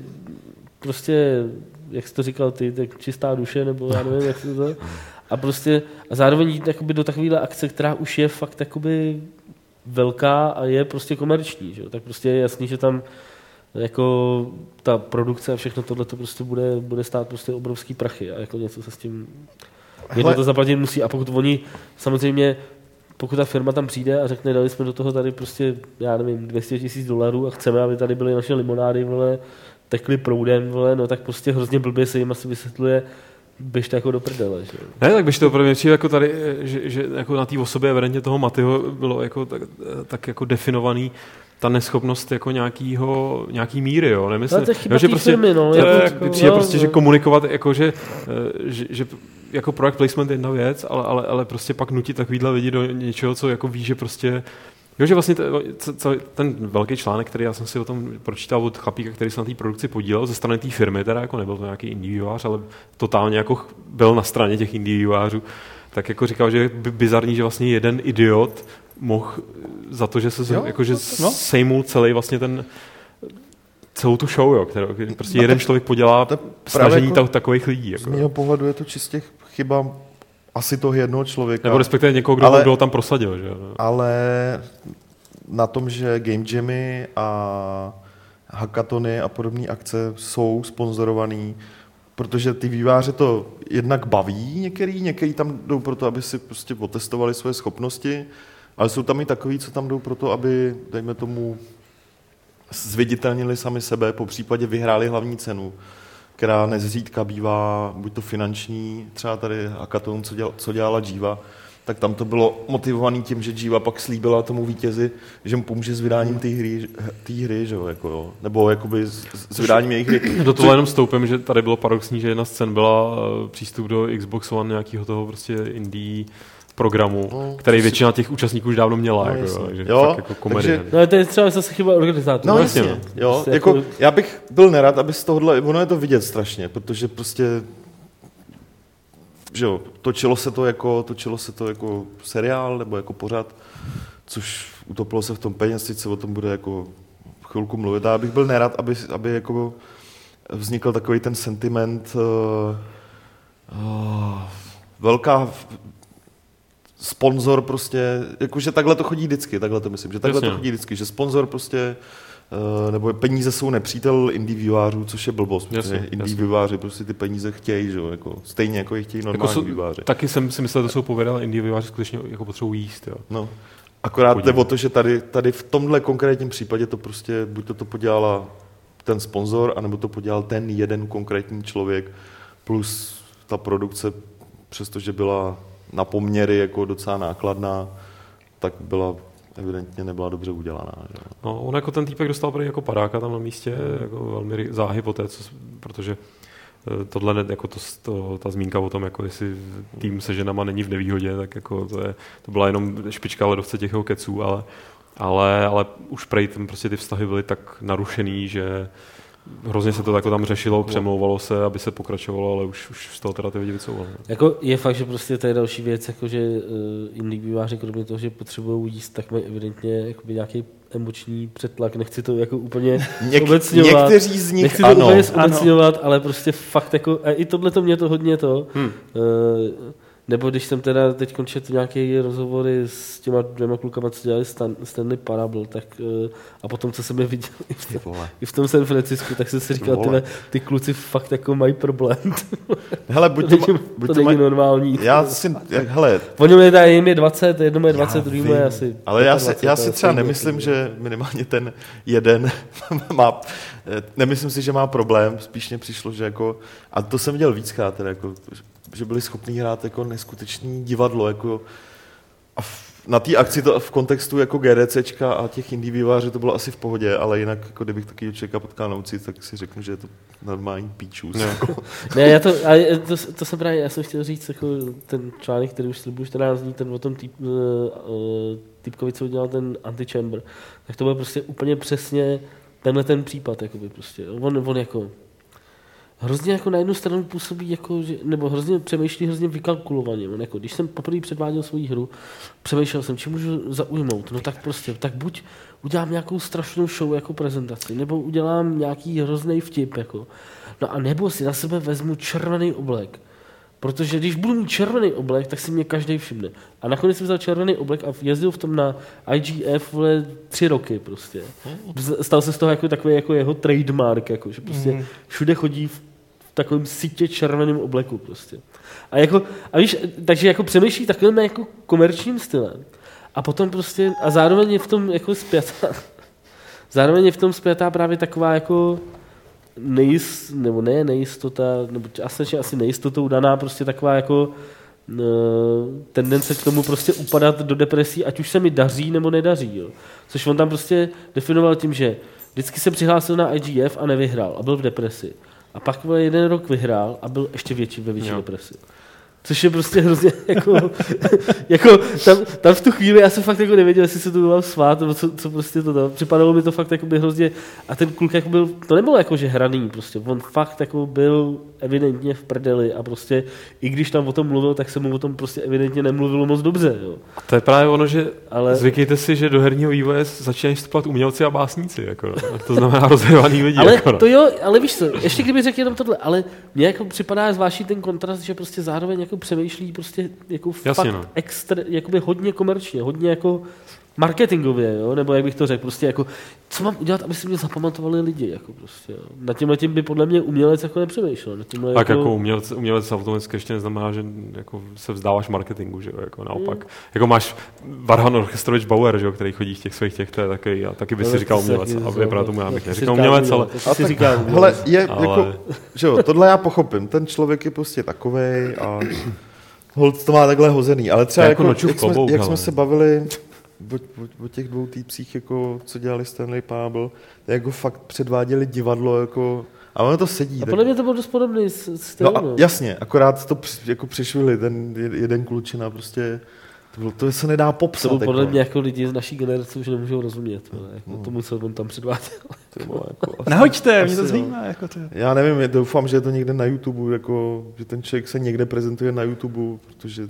prostě, jak jsi to říkal ty, tak čistá duše, nebo já nevím, jak se to a prostě a zároveň jít jakoby do takovéhle akce, která už je fakt jakoby velká a je prostě komerční, že? jo? tak prostě je jasný, že tam jako ta produkce a všechno tohle to prostě bude, bude stát prostě obrovský prachy a jako něco se s tím Někdo to zaplatit musí a pokud oni samozřejmě pokud ta firma tam přijde a řekne, dali jsme do toho tady prostě, já nevím, 200 tisíc dolarů a chceme, aby tady byly naše limonády, vole, tekly proudem, vole, no tak prostě hrozně blbě se jim asi vysvětluje, běžte jako do prdele, že? jo. Ne, tak to opravdu mě přijde jako tady, že, že jako na té osobě evidentně toho Matyho bylo jako tak, tak jako definovaný ta neschopnost jako nějakýho, nějaký míry, jo, nemyslím, to jo, že prostě, firmy, no, to jako- jako, přijde jo, prostě, že no. komunikovat, jako že, eh, že, že jako product placement je jedna věc, ale, ale, ale prostě pak nutit takovýhle lidi do něčeho, co jako ví, že prostě Jo, že vlastně to, ten velký článek, který já jsem si o tom pročítal od chlapíka, který se na té produkci podílel ze strany té firmy, teda jako nebyl to nějaký indie vývojář, ale totálně jako byl na straně těch indie vývojářů, tak jako říkal, že je bi- bizarní, že vlastně jeden idiot mohl za to, že se Jo, jako, že no. sejmul celý vlastně ten celou tu show, jo, kterou prostě No jeden tak člověk podělá to snažení jako- takových lidí. Z Jako. mého pohledu je to čistě chyba asi toho jednoho člověka. Nebo respektive někoho, kdo, Ale- kdo ho tam prosadil. Že? ale na tom, že Game Jammy a hackatony a podobné akce jsou sponzorovaný, protože ty výváře to jednak baví některý, některý tam jdou proto, aby si prostě otestovali svoje schopnosti, ale jsou tam i takový, co tam jdou proto, aby, dejme tomu, zviditelnili sami sebe, po případě vyhráli hlavní cenu, která nezřídka bývá buď to finanční, třeba tady hackathon, co, děl, co dělala Jiva, tak tam to bylo motivované tím, že Jiva pak slíbila tomu vítězi, že mu pomůže s vydáním té hry, té hry že jo, jako jo, nebo jakoby s, s vydáním jejich hry. Do toho jenom stoupím, že tady bylo paradoxní, že jedna z cen byla eh, přístup do Xbox One nějakého toho prostě indie programu, No, no, který většina těch účastníků už dávno měla. No, jako, jasně. jo, takže Jo, fakt jako komedie. takže- No to je třeba zase chyba organizátorů. No jasně, jasně, jo, Prostě jako, jako- já bych byl nerad, aby z tohohle, ono je to vidět strašně, protože prostě že jo, točilo se to jako, točilo se to jako seriál nebo jako pořad, což utopilo se v tom peněz, teď se o tom bude jako chvilku mluvit. A já bych byl nerad, aby, aby jako vznikl takový ten sentiment uh, uh, velká sponzor prostě, jakože takhle to chodí vždycky, takhle to myslím, že takhle Jasně. to chodí vždycky, že sponzor prostě Uh, nebo peníze jsou nepřítel indie vývářů, což je blbost, protože Jasně, výváři prostě ty peníze chtějí, že jo, jako, stejně jako je chtějí normální jsou, výváři. taky jsem si myslel, že to jsou indie výváři skutečně jako potřebují jíst. Jo. No. Akorát Podívej. jde o to, že tady, tady v tomhle konkrétním případě to prostě, buď to, to podělala ten sponzor, anebo to podělal ten jeden konkrétní člověk, plus ta produkce, přestože byla na poměry jako docela nákladná, tak byla evidentně nebyla dobře udělaná. Že? No, on jako ten týpek dostal prý jako padáka tam na místě, jako velmi záhy po té, co, protože eh, tohle, jako to, to, ta zmínka o tom, jako jestli tým se ženama není v nevýhodě, tak jako to, je, to byla jenom špička ledovce těch keců, ale, ale, ale už prej tam prostě ty vztahy byly tak narušený, že hrozně se to jako tam řešilo, přemlouvalo se, aby se pokračovalo, ale už, už z toho teda ty lidi vycouvali. Jako je fakt, že prostě to je další věc, jako že uh, jiný výváři, kromě toho, že potřebují jíst, tak mají evidentně jakoby nějaký emoční přetlak. Nechci to jako úplně Něk, obecňovat. někteří z nich Nechci to ano. úplně zobecňovat, ale prostě fakt jako, a i tohle to mě to hodně to, Hmm. uh, nebo když jsem teda teď končil nějaké rozhovory s těma dvěma klukama, co dělali Stan, Stanley Parable, tak uh, a potom, co jsem je viděl i v, vole. i v tom San Francisku, tak jsem si říkal, tyhle, ty kluci fakt jako mají problém. Hele, buď to, to, ma- buď to to není mají, normální. já si, jak- hele, Oni mi dají, jim je 20, jedno je 20, Já druhý je asi Ale já si, 25, já je si třeba nemyslím, že minimálně ten jeden má, eh, nemyslím si, že má problém, spíš mě přišlo, že jako, a to jsem viděl víckrát, teda jako, že byli schopni hrát jako neskutečný divadlo, jako, a v, na té akci to v kontextu jako GDCčka a těch indie vývářů to bylo asi v pohodě, ale jinak, jako kdybych takového člověka potkal na ulici, tak si řeknu, že je to normální píčus. Ne. Jako. Ne, já to, a to, to, jsem právě, já jsem chtěl říct, jako ten článek, který už slibuju 14 dní, ten o tom typ, uh, typkovi, co udělal ten antichamber, tak to byl prostě úplně přesně tenhle ten případ, jakoby prostě. On, on jako hrozně jako na jednu stranu působí jako, že, nebo hrozně přemýšlí hrozně vykalkulovaně. On jako, když jsem poprvé předváděl svou hru, přemýšlel jsem, čím můžu zaujmout. No tak prostě, tak buď udělám nějakou strašnou show jako prezentaci, nebo udělám nějaký hrozný vtip. Jako. No a nebo si na sebe vezmu červený oblek. Protože když budu mít červený oblek, tak si mě každý všimne. A nakonec jsem vzal červený oblek a jezdil v tom na IGF vole, tři roky prostě. Stal se z toho jako takový jako jeho trademark, jako, že prostě Mhm. všude chodí v takovém sítě červeném obleku prostě. A, jako, a víš, takže jako přemýšlí takovým jako komerčním stylem. A potom prostě, a zároveň je v tom jako zpětá, zároveň je v tom zpětá právě taková jako nejist, nebo ne nejistota, nebo asi, asi nejistotou daná prostě taková jako tendence k tomu prostě upadat do depresí, ať už se mi daří nebo nedaří. Jo. Což on tam prostě definoval tím, že vždycky se přihlásil na IGF a nevyhrál a byl v depresi. A pak vole, jeden rok vyhrál a byl ještě větší ve větší Jo. depresi. Což je prostě hrozně jako, jako tam, tam, v tu chvíli já jsem fakt jako nevěděl, jestli se to mám svát, nebo co, co prostě to dalo. Připadalo mi to fakt jako by hrozně, a ten kluk jako byl, to nebylo jako že hraný prostě, on fakt jako byl evidentně v prdeli a prostě i když tam o tom mluvil, tak se mu o tom prostě evidentně nemluvilo moc dobře, jo. A to je právě ono, že Ale- zvykněte si, že do herního vývoje začínají vstupovat umělci a básníci. Jako, no. A to znamená rozhraný lidi. Ale jako, no. to jo, ale víš co, ještě kdyby řekl jenom tohle, ale mně jako připadá zvláštní ten kontrast, že prostě zároveň jako přemýšlí prostě jako Jasně, fakt no. extra, jakoby hodně komerčně, hodně jako marketingově, jo? nebo jak bych to řekl, prostě jako, co mám udělat, aby si mě zapamatovali lidi, jako prostě, jo? Nad tímhle tím by podle mě umělec jako nepřemýšlel, nad tímhle Tak jako umělec, umělec automaticky ještě neznamená, že jako se vzdáváš marketingu, že jo, jako naopak. Mm. Jako máš Varhan Orchestrovič Bauer, že jo, který chodí v těch svých těch, to je taky, a taky by si říkal umělec. A vypadá tomu, já bych neříkal umělec, ale to si říká umělec. Hele, je Ale- jako, že jo, tohle já pochopím, ten člověk je prostě takovej a hold to má takhle hozený, ale třeba jako jako, nočův jak, jsme, jak jsme se bavili o, o, o těch dvou týpcích, jako, co dělali Stanley tak jako fakt předváděli divadlo, jako, a ono to sedí. A tak, podle mě to byl dost podobný s- styl, no a, no. jasně, akorát to při- jako přešvili, ten je- jeden klučina prostě, to, bylo, to se nedá popsat. To podle jako. mě jako lidi z naší generace už nemůžou rozumět, vole, jako No. tomu, co on tam předváděl. Jako, asi- Nahoďte, mě to jo. zajímá. Jako to. Já nevím, doufám, že je to někde na YouTube, jako, že ten člověk se někde prezentuje na YouTube, protože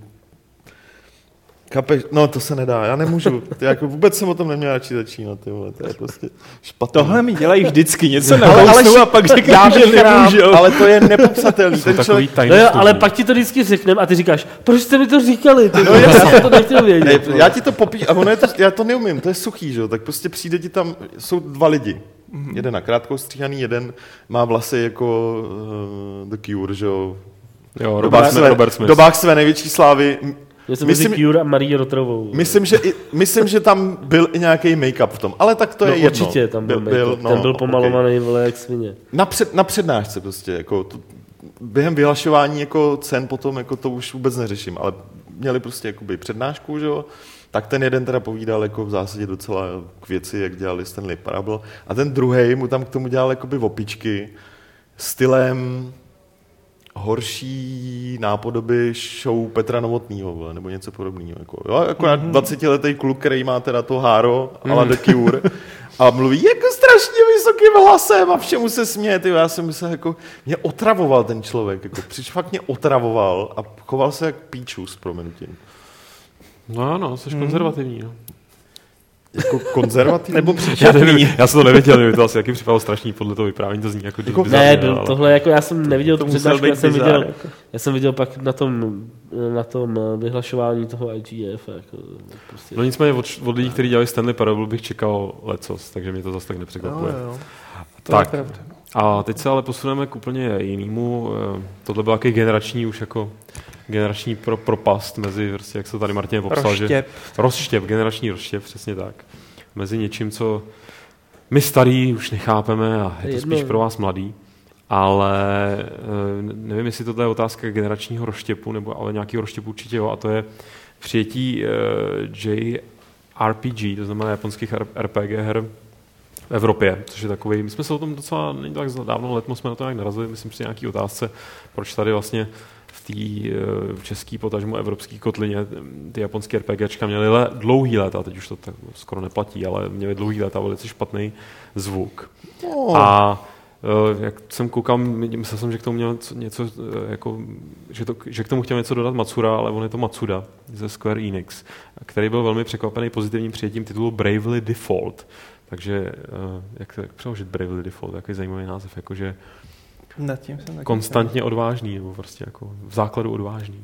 Kapeš, no to se nedá, já nemůžu. Ty jako vůbec jsem o tom neměl radši začínat, ty vole, to je prostě špatné. Tohle mi dělají vždycky, něco ale, ale, nakousnu a pak řeknu, já že nemůžu. ale to je nepopsatelný. Jsou Ten člověk, tajný No jo, ale pak ti to vždycky řekneme a ty říkáš, proč jste mi to říkali? Ty, No já jsem to nechtěl vědět. ne, já ti to popí, a ono je to, já to neumím, to je suchý, že jo, tak prostě přijde ti tam, jsou dva lidi. Jeden na krátkou stříhaný, jeden má vlasy jako uh, The Cure, že jo. Jo, V Robert, Smith. dobách své největší slávy. Myslím- mezi Cure a Marie Rotrovou. Myslím, že, i, myslím, že tam byl i nějaký make-up v tom, ale tak to no, je jedno. určitě tam byl, byl, byl no, ten byl pomalovaný, vole, jak svině. Na, před, na přednášce prostě, jako to, během vyhlašování jako cen potom jako to už vůbec neřeším, ale měli prostě jakoby přednášku, že jo, tak ten jeden teda povídal jako v zásadě docela k věci, jak dělali Stanley Parable a ten druhý mu tam k tomu dělal jakoby opičky stylem horší nápodoby show Petra Novotnýho, vole, nebo něco podobného. Jako, jo, jako mm-hmm. 20-letý kluk, který má teda to háro, mm. ale The Cure, a mluví jako strašně vysokým hlasem a všemu se směje. Ty, já jsem myslel, jako, mě otravoval ten člověk, jako, přič fakt mě otravoval a choval se jak píču s proměnutím. No ano, jsi konzervativní. No. Jako konzervativní. Nebo Já, nevím, já jsem to nevěděl, mě to asi jaký připadalo strašný, podle toho vyprávění to zní jako, Jako- bizarně, Ne, byl, ale- tohle jako já jsem neviděl to musel přednášku, já být jsem, bizár, viděl, jako. já jsem viděl pak na tom, na tom eh, vyhlašování toho IGF. Jako, prostě. No nicméně od, od lidí, kteří dělali Stanley Parable, bych čekal lecos, takže mě to zase tak nepřekvapuje. jo. To je tak, pravda. a teď se ale posuneme k úplně jinému. Eh, Tohle byl takový generační už jako generační pro, propast mezi, prostě, jak se tady Martin popsal, že Rozštěp. rozštěp, generační rozštěp, přesně tak. Mezi něčím, co my starý už nechápeme a je to Jedno. spíš pro vás mladý. Ale eh, nevím, jestli to je otázka generačního rozštěpu, nebo ale nějakého rozštěpu určitě jo, a to je přijetí eh, JRPG, to znamená japonských RPG her v Evropě, což je takový, my jsme se o tom docela, není tak dávno letmo jsme na to nějak narazili, myslím při nějaký otázce, proč tady vlastně v té eh, české potažmo evropské kotlině ty japonské RPGčka měly le, dlouhý let, a teď už to tak skoro neplatí, ale měly dlouhý let a velice špatný zvuk. No. A eh, jak jsem koukal, my- myslel jsem, že k tomu měl něco, něco eh, jako, že, to, že k tomu chtěl něco dodat Matsura, ale on je to Matsuda ze Square Enix, který byl velmi překvapený pozitivním přijetím titulu Bravely Default. Takže jak, jak přeložit Bravely Default, jaký zajímavý název, jakože Nad tím jsem taky konstantně odvážný, nebo prostě jako v základu odvážný.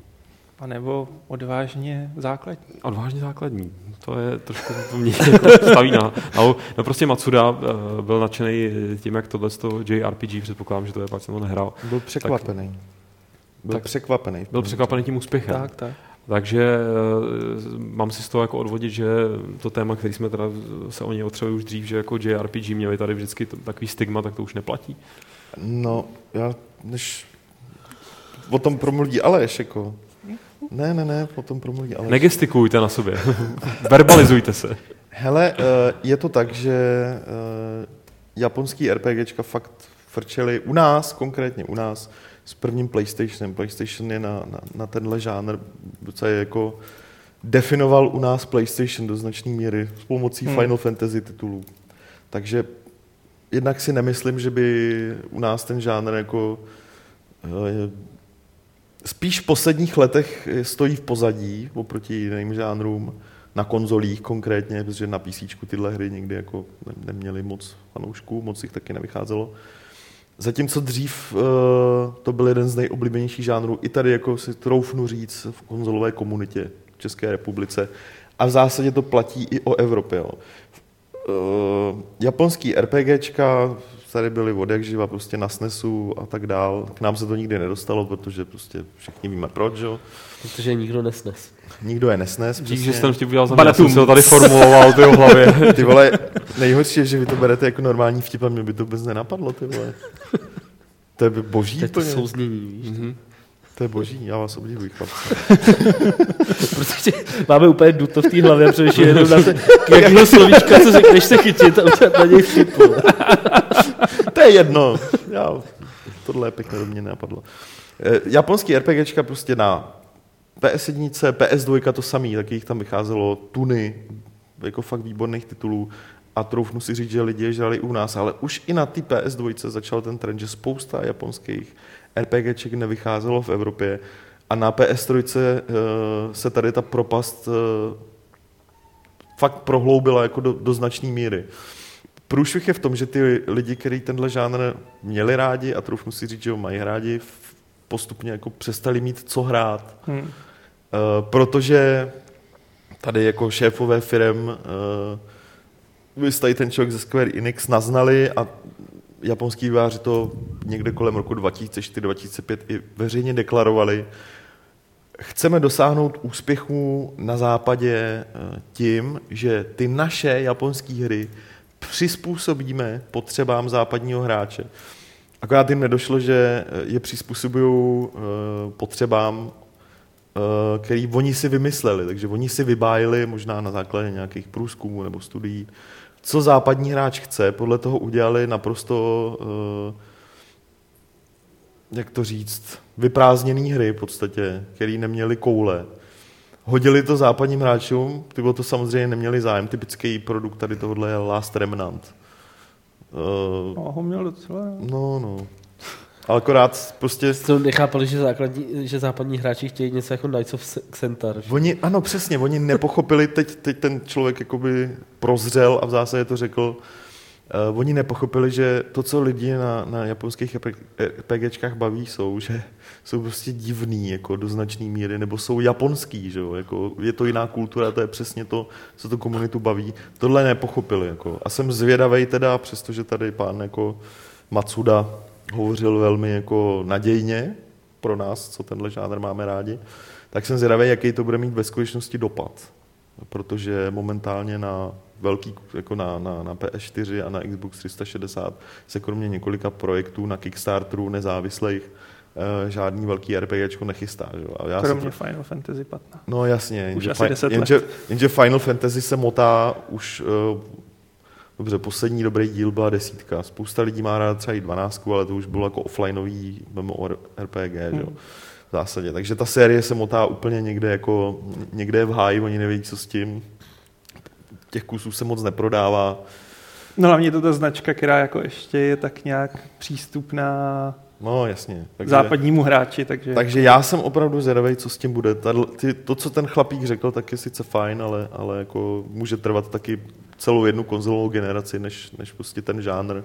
A nebo odvážně základní. Odvážně základní. To je trošku, to mě jako staví na, na No prostě Matsuda eh, byl nadšený tím, jak tohle to JRPG, předpokládám, že to je, pak jsem to nehrál. Byl překvapený. Byl tak- překvapený. Byl překvapený tím úspěchem. Tak, tak. Takže eh, mám si z toho jako odvodit, že to téma, který jsme teda se o něj otřeli už dřív, že jako JRPG měli tady vždycky takový stigma, tak to už neplatí. No, já než o tom promluví Aleš, jako. Ne, ne, ne, o tom promluví Aleš. Negestikujte na sobě. Verbalizujte se. Hele, eh, je to tak, že eh, japonský RPGčka fakt frčeli u nás, konkrétně u nás, s prvním PlayStationem. PlayStation je na, na, na tenhle žánr docela jako definoval u nás PlayStation do značné míry s pomocí hmm. Final Fantasy titulů. Takže jednak si nemyslím, že by u nás ten žánr jako eh, spíš v posledních letech stojí v pozadí oproti jiným žánrům, na konzolích konkrétně, protože na PC tyhle hry nikdy jako ne- neměly moc fanoušků, moc jich taky nevycházelo. Zatímco dřív uh, to byl jeden z nejoblíbenějších žánrů, i tady jako si troufnu říct v konzolové komunitě v České republice. A v zásadě to platí i o Evropě. Jo. Uh, japonský RPGčka tady byly od jak živa, prostě na SNESu a tak dál. K nám se to nikdy nedostalo, protože prostě všichni víme proč, jo. Protože nikdo nesnes. Nikdo je nesnes. Dík, že ten vtip udělal za mě, já jsem si ho tady formuloval ty v hlavě. Ty vole, nejhorší je, že vy to berete jako normální vtip a mě by to vůbec nenapadlo, ty vole. To je boží To je to souznění, víš. Mhm. To je boží, já vás obdivuji, chlapci. Protože máme úplně duto v té hlavě, protože jenom na te, jakýho slovíčka, co řekneš se chytit a udělat na něj vtipu. To je jedno. Já, tohle je pěkně do mě nenapadlo. Eh, Japonský RPGčka prostě na PS1, PS2 to samý, taky jich tam vycházelo tuny, jako fakt výborných titulů a troufnu si říct, že lidi je žrali u nás, ale už i na té PS2 začal ten trend, že spousta japonských RPGček nevycházelo v Evropě A na PS3 uh, se tady ta propast uh, fakt prohloubila jako do, do značné míry. Průšvih je v tom, že ty lidi, kteří tenhle žánr měli rádi a troufnu si říct, že ho mají rádi, postupně jako přestali mít co hrát. Hmm. Uh, protože tady jako šéfové firm uh, jste ten člověk ze Square Enix naznali a japonský výváři to někde kolem roku 2004-2005 i veřejně deklarovali. Chceme dosáhnout úspěchu na západě eh, tím, že ty naše japonské hry přizpůsobíme potřebám západního hráče. Akorát jim nedošlo, že eh, je přizpůsobují eh, potřebám, který oni si vymysleli. Takže oni si vybájili možná na základě nějakých průzkumů nebo studií co západní hráč chce, podle toho udělali naprosto, uh, jak to říct, vyprázdněný hry v podstatě, který neměli koule. Hodili to západním hráčům, ty to samozřejmě neměli zájem, typický produkt tady tohohle je Last Remnant. Uh, no, ho měl docela. No, no. Ale akorát prostě... To nechápali, že, základní, že západní hráči chtějí něco jako Knights of Centaur. Oni, ano, přesně, oni nepochopili, teď, teď ten člověk jakoby prozřel a v zásadě to řekl, uh, oni nepochopili, že to, co lidi na, na japonských RPGčkách baví, jsou, že jsou prostě divný, jako do značné míry, nebo jsou japonský, že jo? Jako, je to jiná kultura, to je přesně to, co to komunitu baví. Tohle nepochopili, jako. A jsem zvědavý teda, přestože tady pán jako Matsuda hovořil velmi jako nadějně pro nás, co tenhle žánr máme rádi, tak jsem zvědavý, jaký to bude mít ve skutečnosti dopad. Protože momentálně na velký, jako na, na, na PS4 a na Xbox 360 se kromě několika projektů na Kickstarteru nezávislých uh, žádný velký RPGčko nechystá. Že? A já kromě se... Final Fantasy 15. No jasně, jenže, fi... jenže, jenže Final Fantasy se motá už uh, Dobře, poslední dobrý díl byla desítka. Spousta lidí má rád třeba i dvanáctku, ale to už bylo jako offlineový RPG, hmm. že jo? V zásadě. Takže ta série se motá úplně někde jako, někde v háji, oni nevědí, co s tím. Těch kusů se moc neprodává. No hlavně to ta značka, která jako ještě je tak nějak přístupná No, jasně. Takže, západnímu hráči. Takže... takže já jsem opravdu zvědavý, co s tím bude. To, co ten chlapík řekl, tak je sice fajn, ale, ale jako může trvat taky celou jednu konzolovou generaci, než, než prostě ten žánr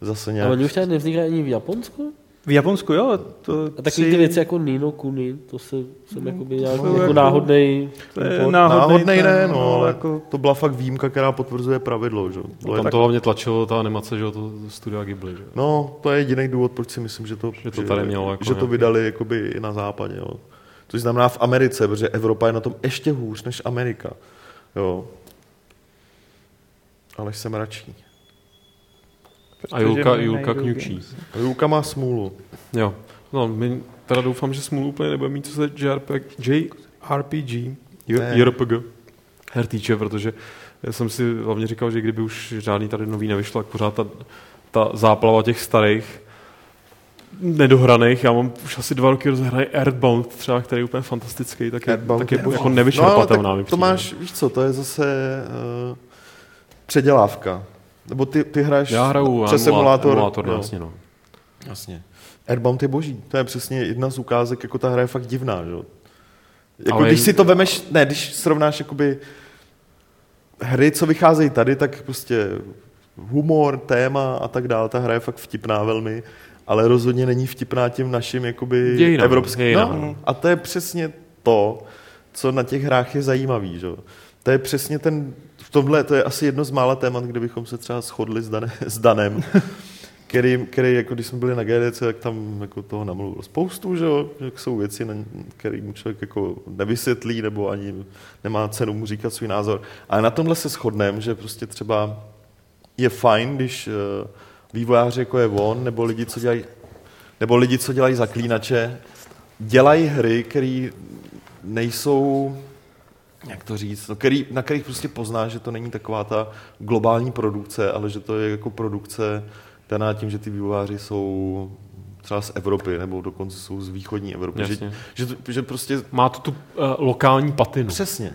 zase nějak... Ale oni už tady nevznikají ani v Japonsku? V Japonsku, jo. To a takové ty věci jako Nino Kuni, to se, jsem jako by nějak jako, jako náhodnej... Náhodnej, náhodnej ne, no, ale jako... to byla fakt výjimka, která potvrzuje pravidlo. Že? No, tam to hlavně tlačilo ta animace, že to studia Ghibli. Že? No, to je jediný důvod, proč si myslím, že to, že to, tady mělo jako že nějaký... to vydali jakoby i na západě. Jo. Což znamená v Americe, protože Evropa je na tom ještě hůř než Amerika. Jo ale jsem radší. A Julka, Julka kňučí. A Julka má smůlu. Jo. No, my teda doufám, že smůlu úplně nebude mít, co se JRPG, JRPG, JRPG her týče, protože já jsem si hlavně říkal, že kdyby už žádný tady nový nevyšlo, tak pořád ta, ta záplava těch starých nedohraných. Já mám už asi dva roky rozehraný Earthbound třeba, který je úplně fantastický, tak je, tak je jako nevyčerpatelná. No, to máš, víš co, to je zase uh, předělávka. Nebo ty, ty hraješ Já hraju přes simulátor. emulátor no. jasně, no. Jasně. Airbound je boží. To je přesně jedna z ukázek, jako ta hra je fakt divná. Že? Jako Ale když si to vemeš, ne, když srovnáš jakoby hry, co vycházejí tady, tak prostě humor, téma a tak dále, ta hra je fakt vtipná velmi, ale rozhodně není vtipná tím naším jakoby Dějinám, evropským. No, a to je přesně to, co na těch hrách je zajímavý. Že? To je přesně ten tomhle to je asi jedno z mála témat, kde bychom se třeba shodli s, Dane, s Danem, který, který, jako když jsme byli na GDC, tak tam jako toho namluvil spoustu, že, jo? že jsou věci, které mu člověk jako nevysvětlí, nebo ani nemá cenu mu říkat svůj názor. Ale na tomhle se shodneme, že prostě třeba je fajn, když uh, vývojáři jako je on, nebo lidi, co dělají, nebo lidi, co dělají zaklínače, dělají hry, které nejsou jak to říct, no, který, na kterých prostě poznáš, že to není taková ta globální produkce, ale že to je jako produkce daná tím, že ty vývojáři jsou třeba z Evropy, nebo dokonce jsou z východní Evropy. Že, že, že prostě... Má to tu uh, lokální patinu. Přesně.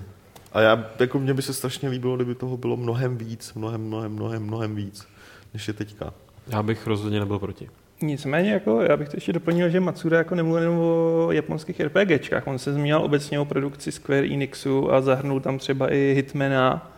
A já, jako mně by se strašně líbilo, kdyby toho bylo mnohem víc, mnohem, mnohem, mnohem, mnohem víc, než je teďka. Já bych rozhodně nebyl proti. Nicméně, jako, já bych to ještě doplnil, že Matsuda jako nemluvil jenom o japonských RPGčkách. On se zmínil obecně o produkci Square Enixu a zahrnul tam třeba i Hitmana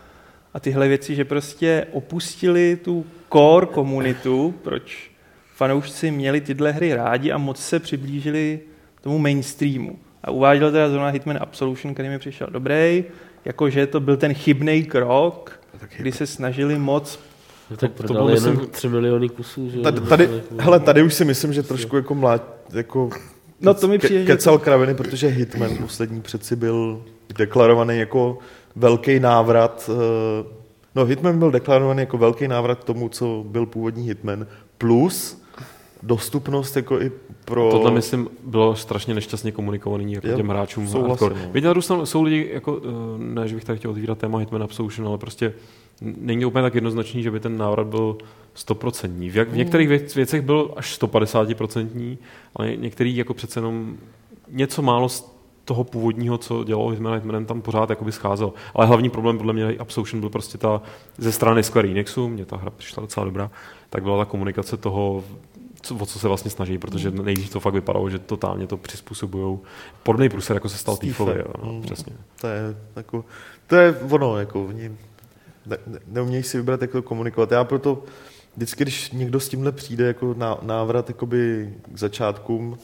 a tyhle věci, že prostě opustili tu core komunitu, proč fanoušci měli tyhle hry rádi a moc se přiblížili tomu mainstreamu. A uváděl teda zrovna Hitman Absolution, který mi přišel dobrý, jakože to byl ten chybný krok, kdy se snažili moc No, tak to prodali bylo, jenom myslím- 3 miliony kusů. Že? Tady, tady, hele, tady už si myslím, že trošku jako mlád, jako No to mi ke, přijde, že- kecal kraviny, protože Hitman poslední přeci byl deklarovaný jako velký návrat. eh, No, Hitman byl deklarovaný jako velký návrat k tomu, co byl původní Hitman, plus dostupnost jako i pro... Tohle, myslím, bylo strašně nešťastně komunikovaný jako Jo, těm hráčům. souhlasím, no. Druhou stranu jsou lidi, jako, eh, ne, že bych tady chtěl otvírat téma Hitman Absolution, ale prostě není to úplně tak jednoznačný, že by ten návrat byl stoprocentní. V, jak, v některých věc, věcech byl až 150%, ale některý jako přece jenom něco málo z toho původního, co dělalo Hitman Hitmanem, tam pořád jakoby scházel. Ale hlavní problém podle mě Absolution byl prostě ta ze strany Square Enixu, mě ta hra přišla docela dobrá, tak byla ta komunikace toho, co, o co se vlastně snaží, protože nejdřív to fakt vypadalo, že totálně to přizpůsobují. Podobný průser, jako se stal jo, no, mm. přesně. To je, jako, to je ono, jako oni ne, ne, neumějí si vybrat, jak to komunikovat. Já proto vždycky, když někdo s tímhle přijde jako ná, návrat jakoby k začátkům,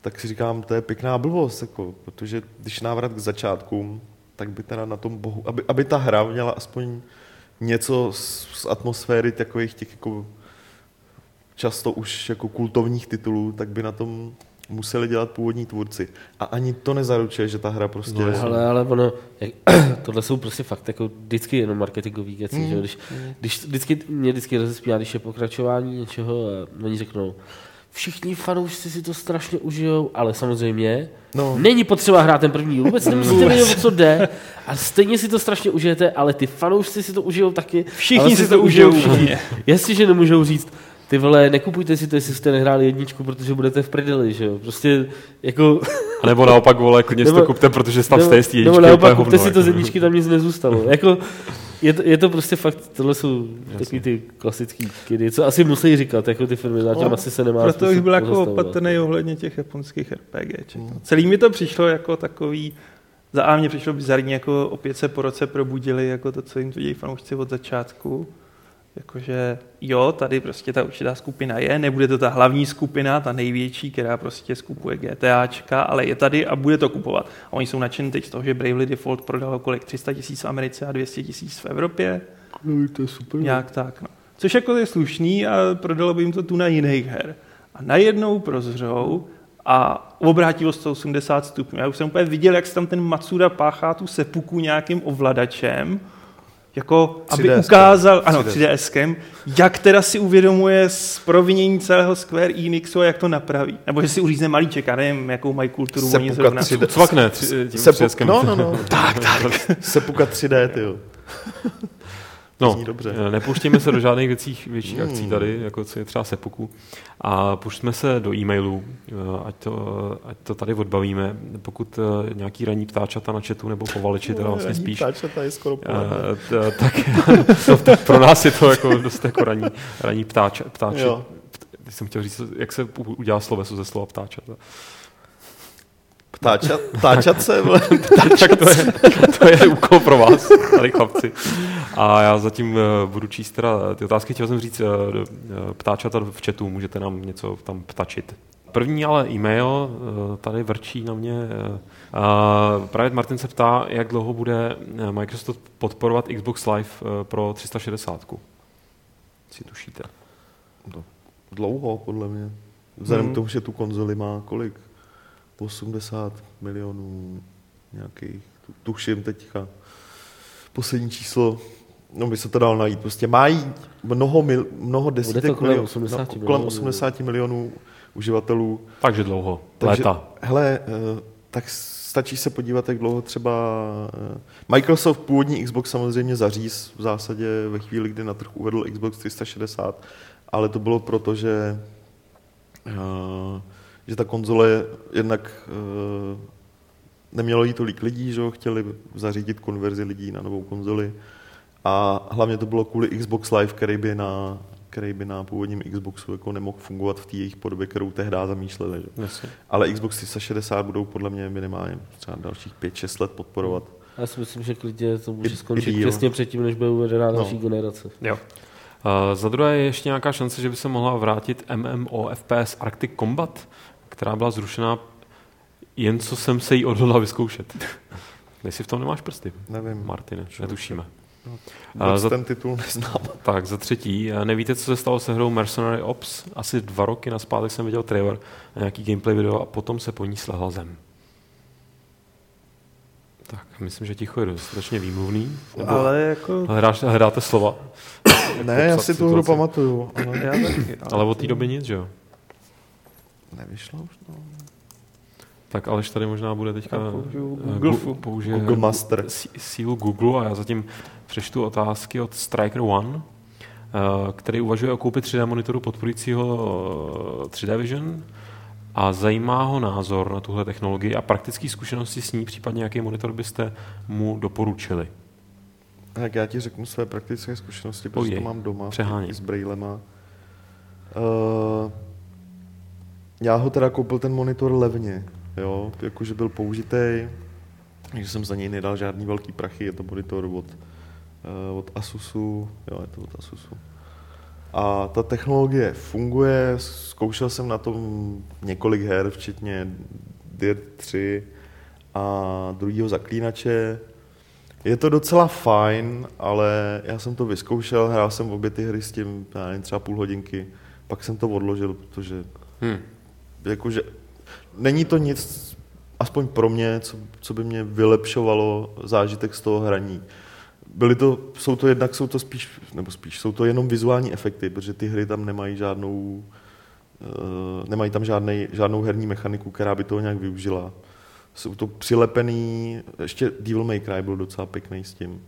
tak si říkám, to je pěkná blbost, jako, protože když návrat k začátkům, tak by teda na tom bohu, aby, aby ta hra měla aspoň něco z, z atmosféry takových těch jako často už jako kultovních titulů, tak by na tom museli dělat původní tvůrci. A ani to nezaručuje, že ta hra prostě... No, je- Ale, ale ono, jak, tohle jsou prostě fakt jako vždycky jenom marketingový věci, Mm. že jo? když, když vždycky, mě vždycky rozespívá, když je pokračování něčeho a oni řeknou, všichni fanoušci si to strašně užijou, ale samozřejmě No. není potřeba hrát ten první vůbec nemusíte vědět, o co jde a stejně si to strašně užijete, ale ty fanoušci si to užijou taky. Všichni ale si to užijou všichni. Jestliže nemůžou říct, ty vole, nekupujte si to, jestli jste nehráli jedničku, protože budete v prdeli, že jo? Prostě jako... A nebo naopak, vole, klidně si to Nebo- kupte, protože tam nebo, jste jistý nebo jedničky, naopak, úplně kupte si hovno, to z jako. jedničky, tam nic nezůstalo. jako, je, to, je to prostě fakt, tohle jsou takový ty klasický kidy, co asi musí říkat, jako ty firmy, na těm No, asi se nemá Proto bych byl jako opatrný ohledně těch japonských RPGček. Mm. Celý mi to přišlo jako takový, za A mě přišlo bizarní, jako opět se po roce probudili jako to, co jim tvrdí fanoušci od začátku. Jakože jo, tady prostě ta určitá skupina je, nebude to ta hlavní skupina, ta největší, která prostě skupuje GTAčka, ale je tady a bude to kupovat. A oni jsou nadšení teď z toho, že Bravely Default prodalo kolik? 300 tisíc v Americe a 200 tisíc v Evropě? No, to je super. Nějak tak, no. Což jako je slušný a prodalo by jim to tu na jiných her. A najednou prozřou a obrátilo 180 stupňů. Já už jsem úplně viděl, jak se tam ten Matsuda páchá tu sepuku nějakým ovladačem, jako aby 3DS. ukázal, ano, 3DS. 3DSkem, jak teda si uvědomuje z provinění celého Square Enixu a jak to napraví. Nebo že si uřízne malíček, já nevím, jakou mají kulturu oni Sepuka zrovna. 3D. Cvakne tři- tím Sepu- přeskem. no, no, no. tak, tak. Sepuka 3D, ty jo. No, dobře. eh, nepouštíme se do žádných věcí, větších Hmm. akcí tady, jako co je třeba Sepuku. A puštíme se do e-mailů, eh, ať to, ať to tady odbavíme. Pokud eh, nějaký raní ptáčata na chatu nebo povaleči, teda vlastně spíš, ptáčata je skoro eh, tak tak pro nás je to jako dost jako ptáče, ptáče. Jo. Teď jsem chtěl říct, jak se udělá sloveso ze slova ptáčata. Ptáčat, ptáčat se, tak to je, to je úkol pro vás, tady chlapci. A já zatím eh, budu číst teda ty otázky. Chtěl jsem říct, eh, eh, ptáčata v chatu, můžete nám něco tam ptačit. První ale e-mail tady vrčí na mě. Právě Martin se ptá, jak dlouho bude Microsoft podporovat Xbox Live pro 360. Si tušíte. Dlouho, podle mě. Vzhledem Hmm. k tomu, že tu konzoli má kolik? 80 milionů nějakých, tu- tuším teďka. Poslední číslo, no by se to dalo najít. Prostě mají mnoho, mil, mnoho desítek kolem milionů, 80 no, kolem milionů. 80 milionů uživatelů. Takže dlouho. Takže, Léta. hele, eh, tak stačí se podívat, jak dlouho třeba eh, Microsoft původní Xbox samozřejmě zaříz v zásadě ve chvíli, kdy na trh uvedl Xbox 360, ale to bylo proto, že, eh, že ta konzole jednak eh, nemělo jí tolik lidí, že jo, chtěli zařídit konverzi lidí na novou konzoli a hlavně to bylo kvůli Xbox Live, který by na který by na původním Xboxu jako nemohl fungovat v té jejich podobě, kterou tehdy zamýšleli. Že? Jasně. Ale Xbox 360 budou podle mě minimálně třeba dalších 5-6 let podporovat. Já si myslím, že klidně to může skončit i těsně předtím, než bude uvedená No. další generace. Jo. Uh, za druhé je ještě nějaká šance, že by se mohla vrátit MMO FPS Arctic Combat, která byla zrušena jen co jsem se jí odhodlal vyzkoušet. Jestli v tom nemáš prsty, Nevím. Martine, netušíme. Vůbec A za- ten titul neznám. Tak, za třetí, eh, nevíte, co se stalo se hrou Mercenary Ops? Asi dva roky naspátek jsem viděl trailer a nějaký gameplay video a potom se po ní slehla zem. Tak, myslím, že ticho je dostatečně výmluvný. Nebo Ale jako... hledáš, hledáte slova. Ne, já si tu hru pamatuju. Ale Já taky, Ale od té doby nic, že jo? Nevyšlo už no. Tak Aleš tady možná bude teďka eh, Google. gu- použije Google Master. sí- sílu Google a já zatím přečtu otázky od Striker One, eh, který uvažuje o koupi 3D monitoru podporujícího eh, 3D Vision a zajímá ho názor na tuhle technologii a praktické zkušenosti s ní, případně jaký monitor byste mu doporučili. Tak já ti řeknu své praktické zkušenosti, protože to mám doma s brailema. Uh, já ho teda koupil ten monitor levně, jo, jakože byl použitý, takže jsem za něj nedal žádný velký prachy, je to monitor od, uh, od Asusu, jo, je to od Asusu. A ta technologie funguje, zkoušel jsem na tom několik her, včetně Dirt 3 a druhého zaklínače. Je to docela fajn, ale já jsem to vyzkoušel, hrál jsem obě ty hry s tím, já nevím, třeba půl hodinky, pak jsem to odložil, protože Hmm. Jakože není to nic, aspoň pro mě, co, co by mě vylepšovalo zážitek z toho hraní. Byly to, jsou to jednak, jsou to spíš, nebo spíš, jsou to jenom vizuální efekty, protože ty hry tam nemají žádnou, uh, nemají tam žádnej, žádnou herní mechaniku, která by toho nějak využila. Jsou to přilepený, ještě Devil May Cry byl docela pěkný s tím,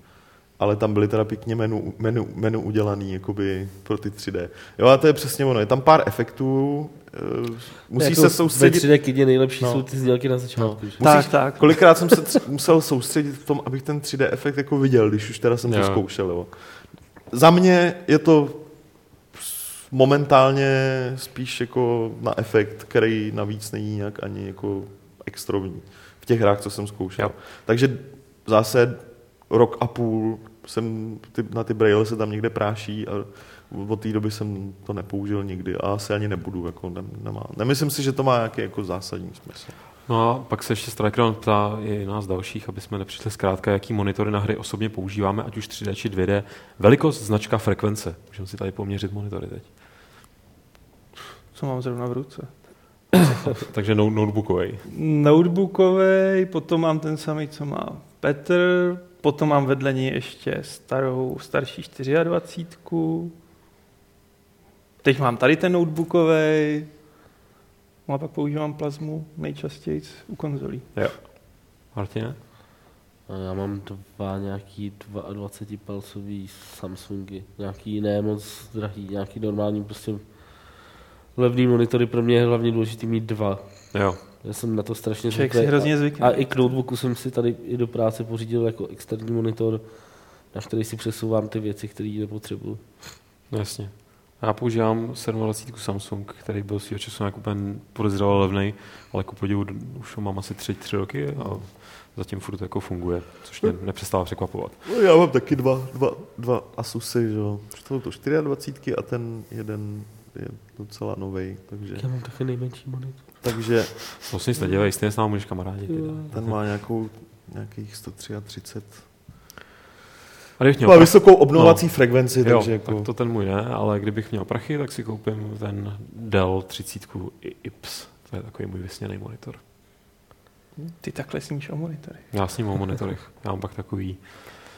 ale tam byly teda pěkně menu, menu, menu udělaný jakoby pro ty 3D. Jo a to je přesně ono, je tam pár efektů, uh, musí jako se soustředit... Ve 3D kyně nejlepší No. jsou ty znělky na začátku. že? Musíš, Tak, tak. Kolikrát jsem se tř- musel soustředit v tom, abych ten 3D efekt jako viděl, když už teda jsem to Jo. zkoušel. Jo. Za mě je to momentálně spíš jako na efekt, který navíc není nějak ani jako extrovní v těch hrách, co jsem zkoušel. Jo. Takže zase rok a půl jsem ty, na ty braille se tam někde práší a od té doby jsem to nepoužil nikdy a asi ani nebudu. Jako ne, nemá. Nemyslím si, že to má nějaký jako zásadní smysl. No a pak se ještě Striker ptá i nás dalších, aby jsme nepřišli zkrátka, jaký monitory na hry osobně používáme, ať už 3D či 2D. Velikost, značka, frekvence. Můžeme si tady poměřit monitory teď. Co mám zrovna v ruce? Takže no, notebookový. Notebookový, potom mám ten samý, co má Petr, potom mám vedle ní ještě starou, starší 24. Teď mám tady ten notebookový. No a pak používám plazmu nejčastěji u konzolí. Jo. Martine? A Já mám dva nějaký 22 palcový Samsungy, nějaký ne moc drahý, nějaký normální prostě levný monitory, pro mě je hlavně důležité mít dva. Jo. Já jsem na to strašně Člověk zvyklý. si hrozně a, zvykne. a i k notebooku jsem si tady i do práce pořídil jako externí monitor, na který si přesouvám ty věci, které nepotřebuju. No jasně. Já používám 27 Samsung, který byl svýho času nějak úplně podezřelé levný, ale ku podivu už ho mám asi tři, tři roky a zatím furt jako funguje, což mě nepřestává překvapovat. No, já mám taky dva, dva, dva Asusy, že jo. To to 24 a ten jeden je docela nový, takže, Já mám taky nejmenší monitor. Takže To si nic nedělej, stejně s námi můžeš kamarádi. ten má nějakou, nějakých 133. A kdybych měl Má prachy, vysokou obnovací frekvenci, jo, takže jako... tak to ten můj ne, ale kdybych měl prachy, tak si koupím ten Dell 30 IPS. To je takový můj vysněný monitor. Ty takhle sníš o monitory. Já s ním o monitorech. Já mám pak takový,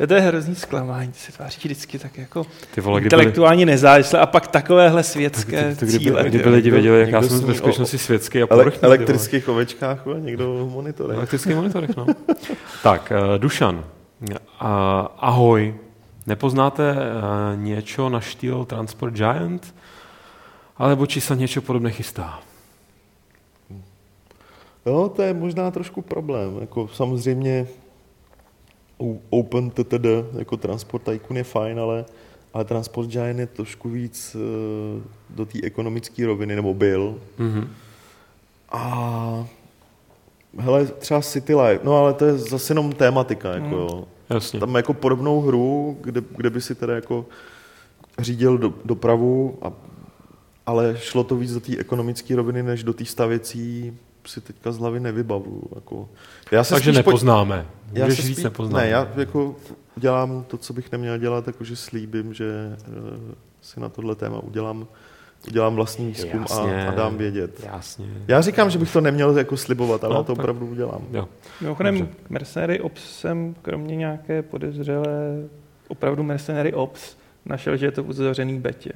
To je hrozný zklamání, ty se tváří vždycky tak jako ty vole, intelektuálně nezávislé a pak takovéhle světské to, kdyby, cíle. kdyby ty jo. lidi věděli, jak já někdo jsem ve skutečnosti světský a povrchní. ty vole. elektrických ovečkách, jo, někdo v monitorech. Elektrický monitorech, no. tak, uh, Dušan. Uh, ahoj. Nepoznáte uh, něco na štýl Transport Giant? Alebo či se něco podobné chystá? Jo, to je možná trošku problém. Jako samozřejmě Open TTD jako Transport Tycoon je fajn, ale ale Transport Giant je trošku víc uh, do té ekonomické roviny, nebo byl. Mm-hmm. A hele, třeba City Life, no ale to je zase jenom tématika, jako jo. Jasně. Tam jako podobnou hru, kde, kde by si teda jako řídil do, dopravu, a, ale šlo to víc do té ekonomické roviny, než do té stavěcí, si teďka z hlavy nevybavu. Jako. Já se Takže nepoznáme. Po... Já se říct spíš... nepoznáme. Ne, já jako udělám to, co bych neměl dělat, jakože slíbím, že uh, si na tohle téma udělám udělám vlastní výzkum jasně, a, a dám vědět. Jasně. Já říkám, že bych to neměl jako slibovat, ale no, to tak... opravdu udělám. Jo. Mimochodem, Mercenary Ops jsem kromě nějaké podezřelé, opravdu Mercenary Ops, našel, že je to v uzavřený betě.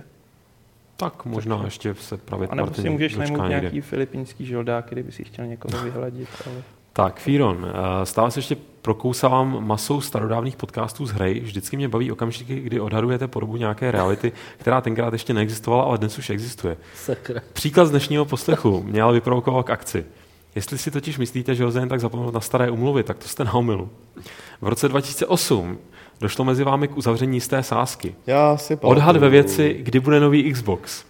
Tak možná tak, ještě se právě A nebo si můžeš najmout nějaký filipínský žoldák, kdyby si chtěl někoho vyhladit. Ale... Tak, Fíron, eh, stále se ještě prokousávám masou starodávných podcastů z hry. Vždycky mě baví okamžiky, kdy odhadujete podobu nějaké reality, která tenkrát ještě neexistovala, ale dnes už existuje. Sakra. Příklad z dnešního poslechu mě ale vyprovokoval k akci. Jestli si totiž myslíte, že lze jen tak zapomenout na staré umluvy, tak to jste na omilu. V roce 2008 došlo mezi vámi k uzavření jisté sásky. Já si Odhad ve věci, kdy bude nový Xbox.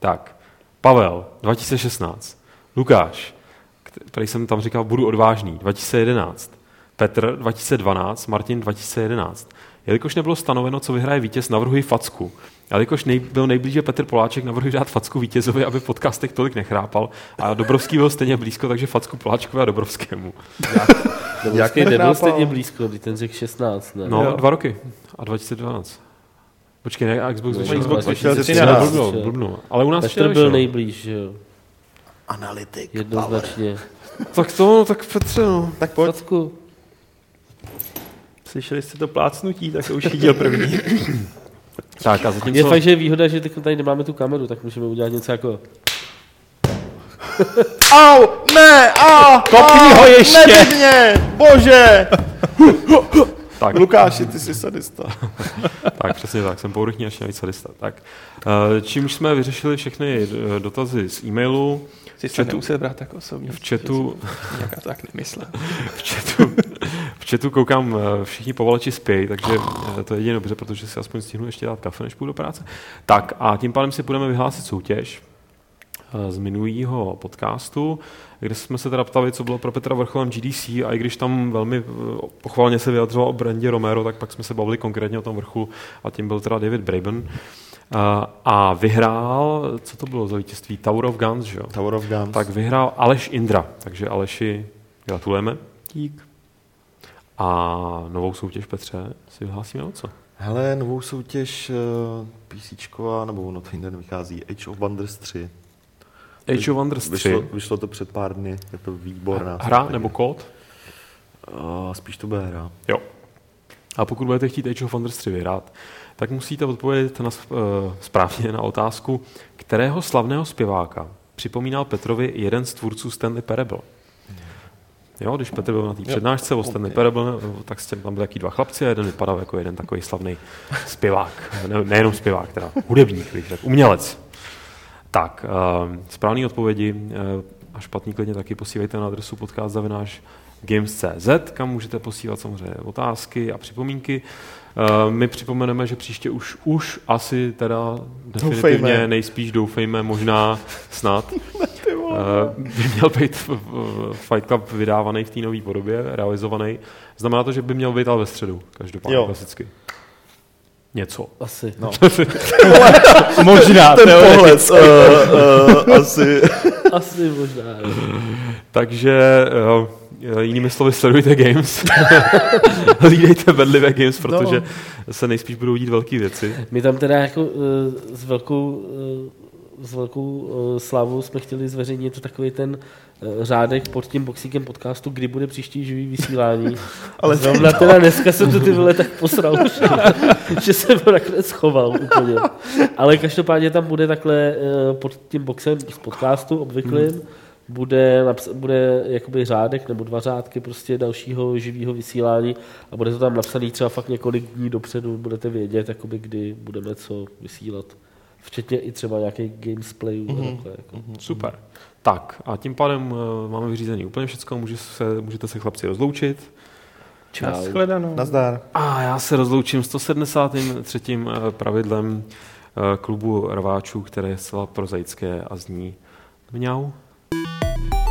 Tak, Pavel, 2016. Lukáš, který jsem tam říkal, budu odvážný, 2011. Petr 2012, Martin 2011. Jelikož nebylo stanoveno, co vyhraje vítěz, navrhuji facku. Ale jakož nej, byl nejblíže Petr Poláček, navrhuji dát facku vítězovi, aby v podcastech tolik nechrápal. A Dobrovský byl stejně blízko, takže facku Poláčkovi a Dobrovskému. Jak nebyl stejně blízko, ten řekl 16, ne? No, jo. dva roky. A 2012. Počkej, ne, Xbox vyšel. Xbox 2013. Ale u nás Petr byl nejblíž, že jo. Analytik. Jednoznačně. tak to, tak Petře, no. Tak pojď. Facku. Slyšeli jste to plácnutí, tak to už chytil první. tak a zatím Je fakt, že je výhoda, že tady nemáme tu kameru, tak můžeme udělat něco jako... Au, ne, a, Kopni ho ještě. Mě, bože. tak. Lukáši, ty jsi sadista. tak, přesně tak, jsem povrchní až sadista. Tak, eh, čímž jsme vyřešili všechny eh, dotazy z e-mailu, si se nemusel brát tak osobně. V chatu... Nějaká tak nemyslel. v chatu, v chatu koukám, eh, všichni povaleči spějí, takže eh, to je jedině dobře, protože si aspoň stihnu ještě dát kafe, než půjdu do práce. Tak a tím pádem si budeme vyhlásit soutěž eh, z minulého podcastu, kde jsme se teda ptali, co bylo pro Petra vrcholem GDC a i když tam velmi pochvalně se vyjadřoval o brandě Romero, tak pak jsme se bavili konkrétně o tom vrchu a tím byl teda David Braben. A vyhrál, co to bylo za vítězství? Tower of Guns, že jo? Tower of Guns. Tak vyhrál Aleš Indra, takže Aleši gratulujeme. Dík. A novou soutěž, Petře, si vyhlásíme o co? Hele, novou soutěž uh, eh, PC, nebo ono to jinde vychází, Age of Wonders 3. Age of Wonders 3. Vyšlo, vyšlo to před pár dny, je to výborná. Hra nebo kód? Uh, spíš to bude hra. Jo. A pokud budete chtít Age of Wonders 3 vyhrát, tak musíte odpovědět na, uh, správně na otázku, kterého slavného zpěváka připomínal Petrovi jeden z tvůrců Stanley Parable. Jo, když Petr byl na té přednášce o Stanley Parable, tak s tím tam byli taky dva chlapci a jeden vypadal jako jeden takový slavný zpěvák. Ne, nejenom zpěvák, teda hudebník, bych řekl, umělec. Tak, uh, správné odpovědi uh, a špatný klidně taky posílejte na adresu podcast games.cz, kam můžete posílat samozřejmě otázky a připomínky. Uh, my připomeneme, že příště už, už asi teda definitivně doufejme. nejspíš doufejme, možná snad, by měl být Fight Club vydávaný v té nové podobě, realizovaný. Znamená to, že by měl být ale ve středu, každopádně klasicky. Něco. Asi. No. možná. Ten pohled. Uh, uh, asi. asi možná. Takže uh, Eh, jinými slovy, sledujte games. Lídejte bedlivé games, protože no. se nejspíš budou dít velké věci. My tam teda jako uh, s velkou, uh, s velkou uh, slávou jsme chtěli zveřejnit takový ten uh, řádek pod tím boxíkem podcastu, kdy bude příští živý vysílání. Ale zrovna teda dneska jsem to ty vole tak posral, že jsem to nakonec schoval úplně. Ale každopádně tam bude takhle uh, pod tím boxem z podcastu obvyklým, hmm bude, bude jakoby řádek nebo dva řádky prostě dalšího živého vysílání a bude to tam napsaný třeba fakt několik dní dopředu, budete vědět, jakoby, kdy budeme co vysílat. Včetně i třeba nějakých gamesplayů. Mm-hmm. Takhle, jako. mm-hmm. Super. Mhm. Tak a tím pádem uh, máme vyřízený úplně všechno, může se, můžete se chlapci rozloučit. Čau. Nazdar. A já se rozloučím 173. Eh, pravidlem eh, klubu rváčů, které je zcela prozaické a zní mňau. thank you